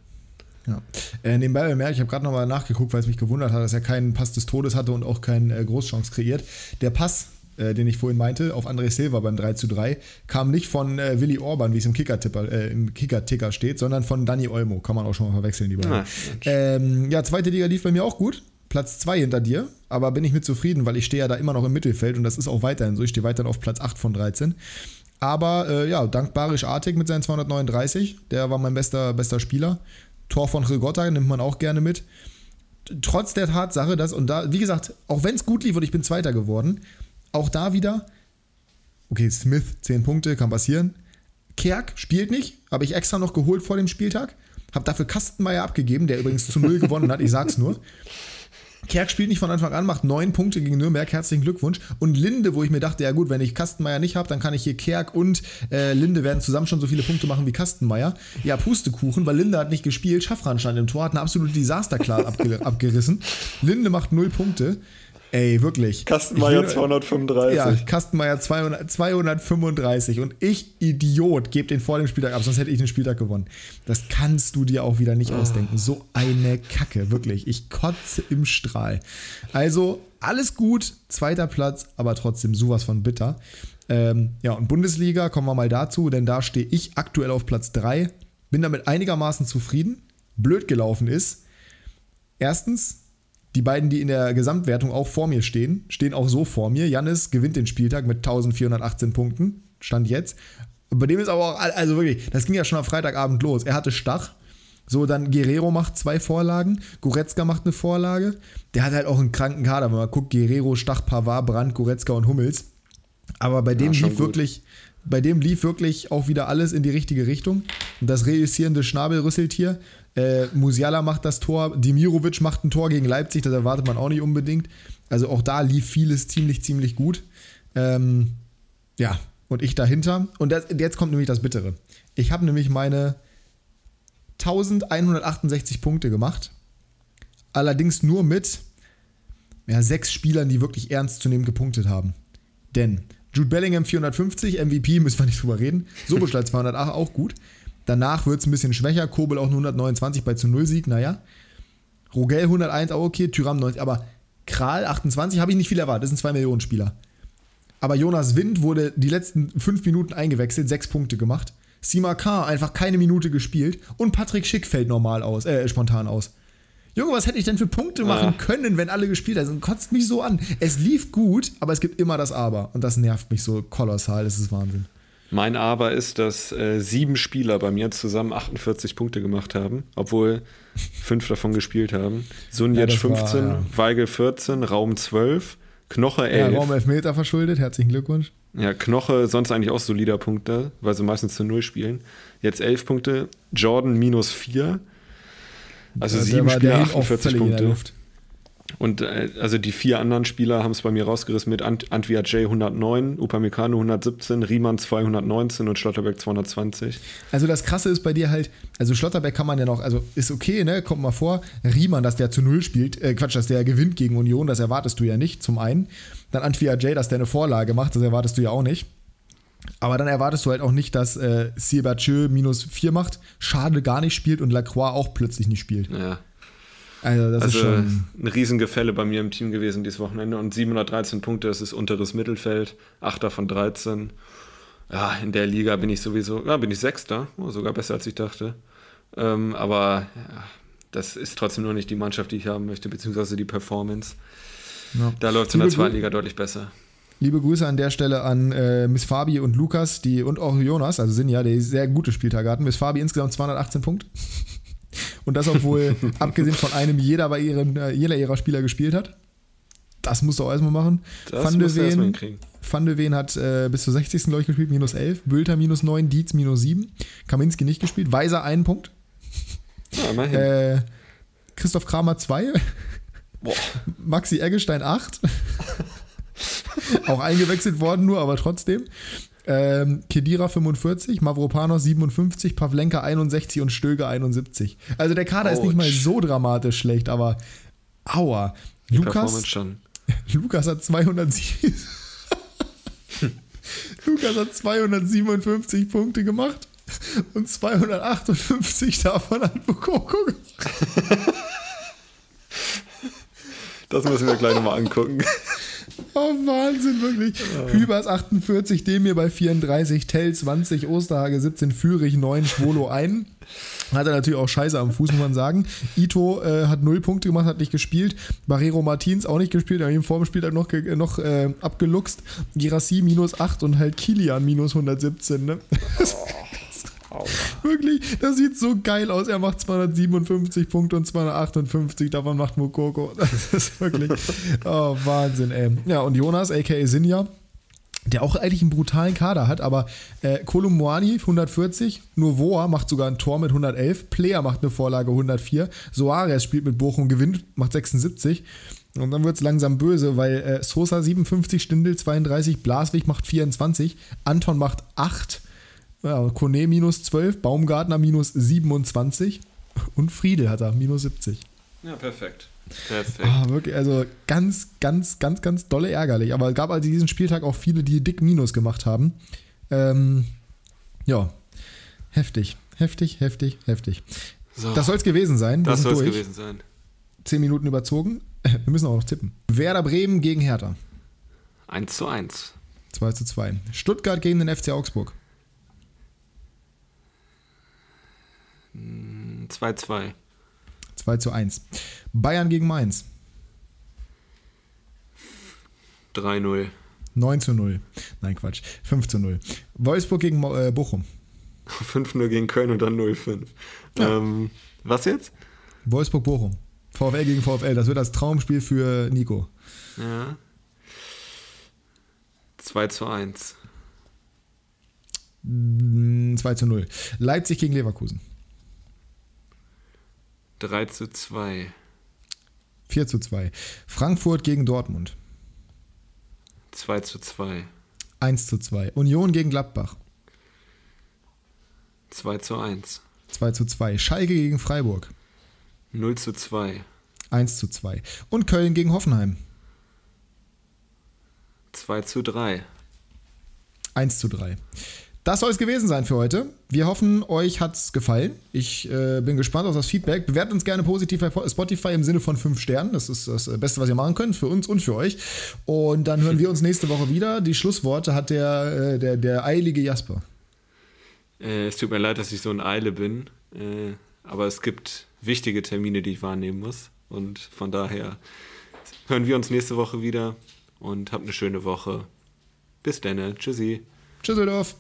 Ja. Äh, nebenbei bemerkt, ich habe gerade nochmal nachgeguckt, weil es mich gewundert hat, dass er keinen Pass des Todes hatte und auch keinen äh, Großchance kreiert. Der Pass äh, den ich vorhin meinte, auf André Silva beim 3 zu 3, kam nicht von äh, Willi Orban, wie es im Kicker-Ticker äh, im Kicker steht, sondern von Danny Olmo. Kann man auch schon mal verwechseln, die beiden. Ah, ähm, ja, zweite Liga lief bei mir auch gut. Platz 2 hinter dir, aber bin ich mit zufrieden, weil ich stehe ja da immer noch im Mittelfeld und das ist auch weiterhin so. Ich stehe weiterhin auf Platz 8 von 13. Aber äh, ja, dank Barisch Artig mit seinen 239, der war mein bester, bester Spieler. Tor von Rigotta nimmt man auch gerne mit. Trotz der Tatsache, dass, und da, wie gesagt, auch wenn es gut lief und ich bin Zweiter geworden, auch da wieder, okay, Smith 10 Punkte, kann passieren. Kerk spielt nicht, habe ich extra noch geholt vor dem Spieltag. Habe dafür Kastenmeier abgegeben, der übrigens zu Null gewonnen hat, ich sag's nur. Kerk spielt nicht von Anfang an, macht neun Punkte gegen Nürnberg, herzlichen Glückwunsch. Und Linde, wo ich mir dachte, ja gut, wenn ich Kastenmeier nicht habe, dann kann ich hier Kerk und äh, Linde werden zusammen schon so viele Punkte machen wie Kastenmeier. Ja, Pustekuchen, weil Linde hat nicht gespielt, Schaffran stand im Tor, hat eine absolute Desasterklar abge abgerissen. Linde macht null Punkte. Ey, wirklich. Kastenmeier 235. Ja, Kastenmeier 200, 235. Und ich, Idiot, gebe den vor dem Spieltag ab, sonst hätte ich den Spieltag gewonnen. Das kannst du dir auch wieder nicht oh. ausdenken. So eine Kacke, wirklich. Ich kotze im Strahl. Also, alles gut, zweiter Platz, aber trotzdem sowas von bitter. Ähm, ja, und Bundesliga, kommen wir mal dazu, denn da stehe ich aktuell auf Platz 3. Bin damit einigermaßen zufrieden. Blöd gelaufen ist. Erstens, die beiden, die in der Gesamtwertung auch vor mir stehen, stehen auch so vor mir. Jannis gewinnt den Spieltag mit 1418 Punkten, stand jetzt. Bei dem ist aber auch, also wirklich, das ging ja schon am Freitagabend los. Er hatte Stach. So, dann Guerrero macht zwei Vorlagen, Goretzka macht eine Vorlage. Der hat halt auch einen kranken Kader, wenn man guckt, Guerrero, Stach, Pavard, Brandt, Goretzka und Hummels. Aber bei dem ja, lief gut. wirklich, bei dem lief wirklich auch wieder alles in die richtige Richtung. Das reüssierende Schnabelrüsseltier äh, Musiala macht das Tor, Dimirovic macht ein Tor gegen Leipzig, das erwartet man auch nicht unbedingt. Also auch da lief vieles ziemlich, ziemlich gut. Ähm, ja, und ich dahinter. Und das, jetzt kommt nämlich das Bittere. Ich habe nämlich meine 1168 Punkte gemacht. Allerdings nur mit ja, sechs Spielern, die wirklich ernst zu nehmen gepunktet haben. Denn Jude Bellingham 450, MVP, müssen wir nicht drüber reden. Soboschlei 208, auch gut. Danach wird es ein bisschen schwächer. Kobel auch nur 129 bei zu Null Sieg, naja. Rogel 101 auch okay, Tyram 90, aber Kral 28 habe ich nicht viel erwartet. Das sind 2 Millionen Spieler. Aber Jonas Wind wurde die letzten 5 Minuten eingewechselt, 6 Punkte gemacht. Sima K einfach keine Minute gespielt und Patrick Schick fällt normal aus, äh, spontan aus. Junge, was hätte ich denn für Punkte machen ja. können, wenn alle gespielt haben? kotzt mich so an. Es lief gut, aber es gibt immer das Aber. Und das nervt mich so kolossal. Das ist Wahnsinn. Mein Aber ist, dass äh, sieben Spieler bei mir zusammen 48 Punkte gemacht haben, obwohl fünf davon gespielt haben. Sunjic ja, 15, war, ja. Weigel 14, Raum 12, Knoche 11. Ja, Raum 11 Meter verschuldet, herzlichen Glückwunsch. Ja, Knoche sonst eigentlich auch solider Punkte, weil sie meistens zu Null spielen. Jetzt 11 Punkte, Jordan minus 4. Also ja, sieben Spieler, 48 Punkte. Und äh, also die vier anderen Spieler haben es bei mir rausgerissen mit Ant Antwia J 109, Upamecano 117, Riemann 219 und Schlotterbeck 220. Also das Krasse ist bei dir halt, also Schlotterbeck kann man ja noch, also ist okay, ne, kommt mal vor. Riemann, dass der zu Null spielt, äh, Quatsch, dass der gewinnt gegen Union, das erwartest du ja nicht, zum einen. Dann Antwia J, dass der eine Vorlage macht, das erwartest du ja auch nicht. Aber dann erwartest du halt auch nicht, dass äh, Siebertjö minus 4 macht, Schade gar nicht spielt und Lacroix auch plötzlich nicht spielt. Ja. Also, das also ist schon ein Riesengefälle bei mir im Team gewesen dieses Wochenende. Und 713 Punkte, das ist unteres Mittelfeld, Achter von 13. Ja, in der Liga bin ich sowieso, ja, bin ich Sechster, oh, sogar besser als ich dachte. Ähm, aber ja, das ist trotzdem nur nicht die Mannschaft, die ich haben möchte, beziehungsweise die Performance. Ja. Da läuft es in der zweiten Liga deutlich besser. Liebe Grüße an der Stelle an äh, Miss Fabi und Lukas die, und auch Jonas, also sind ja, die sehr gute Spieltage hatten. Miss Fabi insgesamt 218 Punkte. Und das, obwohl, abgesehen von einem, jeder bei ihren, äh, jeder ihrer Spieler gespielt hat. Das musst du auch erstmal machen. Das Van de Ven, Van de Ven hat äh, bis zur 60. glaube ich gespielt, minus 11. Bülter minus 9, Dietz minus 7. Kaminski nicht gespielt. Weiser einen Punkt. Ja. Äh, Christoph Kramer 2. Maxi Eggestein 8. auch eingewechselt worden nur, aber trotzdem. Ähm, Kedira 45, Mavropanos 57, Pavlenka 61 und Stöge 71. Also der Kader Ouch. ist nicht mal so dramatisch schlecht, aber aua. Die Lukas, Lukas hat 207. Lukas hat 257 Punkte gemacht und 258 davon hat Bukoko Das müssen wir gleich nochmal angucken. Oh, Wahnsinn, wirklich. Ja. Hübers 48, Demir bei 34, Tell 20, Osterhage 17, Fürich 9, Schwolo 1. Hat er natürlich auch Scheiße am Fuß, muss man sagen. Ito äh, hat 0 Punkte gemacht, hat nicht gespielt. Barrero Martins auch nicht gespielt, aber im Vorspiel hat noch, noch äh, abgeluchst. Girassi minus 8 und halt Kilian minus 117. Ne? Oh. Wirklich, das sieht so geil aus. Er macht 257 Punkte und 258, davon macht Mukoko. Das ist wirklich, oh, Wahnsinn, ey. Ja, und Jonas, a.k.a. Sinja, der auch eigentlich einen brutalen Kader hat, aber äh, Kolumwani 140, Novoa macht sogar ein Tor mit 111, Player macht eine Vorlage 104, Soares spielt mit Bochum, gewinnt, macht 76. Und dann wird es langsam böse, weil äh, Sosa 57, Stindel 32, Blaswig macht 24, Anton macht 8, ja, Kone minus 12, Baumgartner minus 27 und Friedel hat er minus 70. Ja, perfekt. Perfekt. Ah, wirklich, also ganz, ganz, ganz, ganz dolle ärgerlich. Aber es gab also diesen Spieltag auch viele, die dick Minus gemacht haben. Ähm, ja, heftig, heftig, heftig, heftig. So, das soll es gewesen sein. das soll es gewesen sein. Zehn Minuten überzogen. Wir müssen auch noch tippen. Werder Bremen gegen Hertha. 1 zu 1. 2 zu 2. Stuttgart gegen den FC Augsburg. 2-2. 2 zu 1. Bayern gegen Mainz. 3-0. 9 zu 0. Nein, Quatsch. 5 zu 0. Wolfsburg gegen äh, Bochum. 5-0 gegen Köln und dann 0-5. Ja. Ähm, was jetzt? Wolfsburg-Bochum. VfL gegen VfL. Das wird das Traumspiel für Nico. Ja. 2 zu 1. 2 mm, zu 0. Leipzig gegen Leverkusen. 3 zu 2. 4 zu 2. Frankfurt gegen Dortmund. 2 zu 2. 1 zu 2. Union gegen Gladbach. 2 zu 1. 2 zu 2. Schalke gegen Freiburg. 0 zu 2. 1 zu 2. Und Köln gegen Hoffenheim. 2 zu 3. 1 zu 3. Das soll es gewesen sein für heute. Wir hoffen, euch hat es gefallen. Ich äh, bin gespannt auf das Feedback. Bewertet uns gerne positiv bei Spotify im Sinne von 5 Sternen. Das ist das Beste, was ihr machen könnt, für uns und für euch. Und dann hören wir uns nächste Woche wieder. Die Schlussworte hat der, äh, der, der eilige Jasper. Äh, es tut mir leid, dass ich so in Eile bin. Äh, aber es gibt wichtige Termine, die ich wahrnehmen muss. Und von daher hören wir uns nächste Woche wieder und habt eine schöne Woche. Bis dann. Tschüssi. Tschüsseldorf.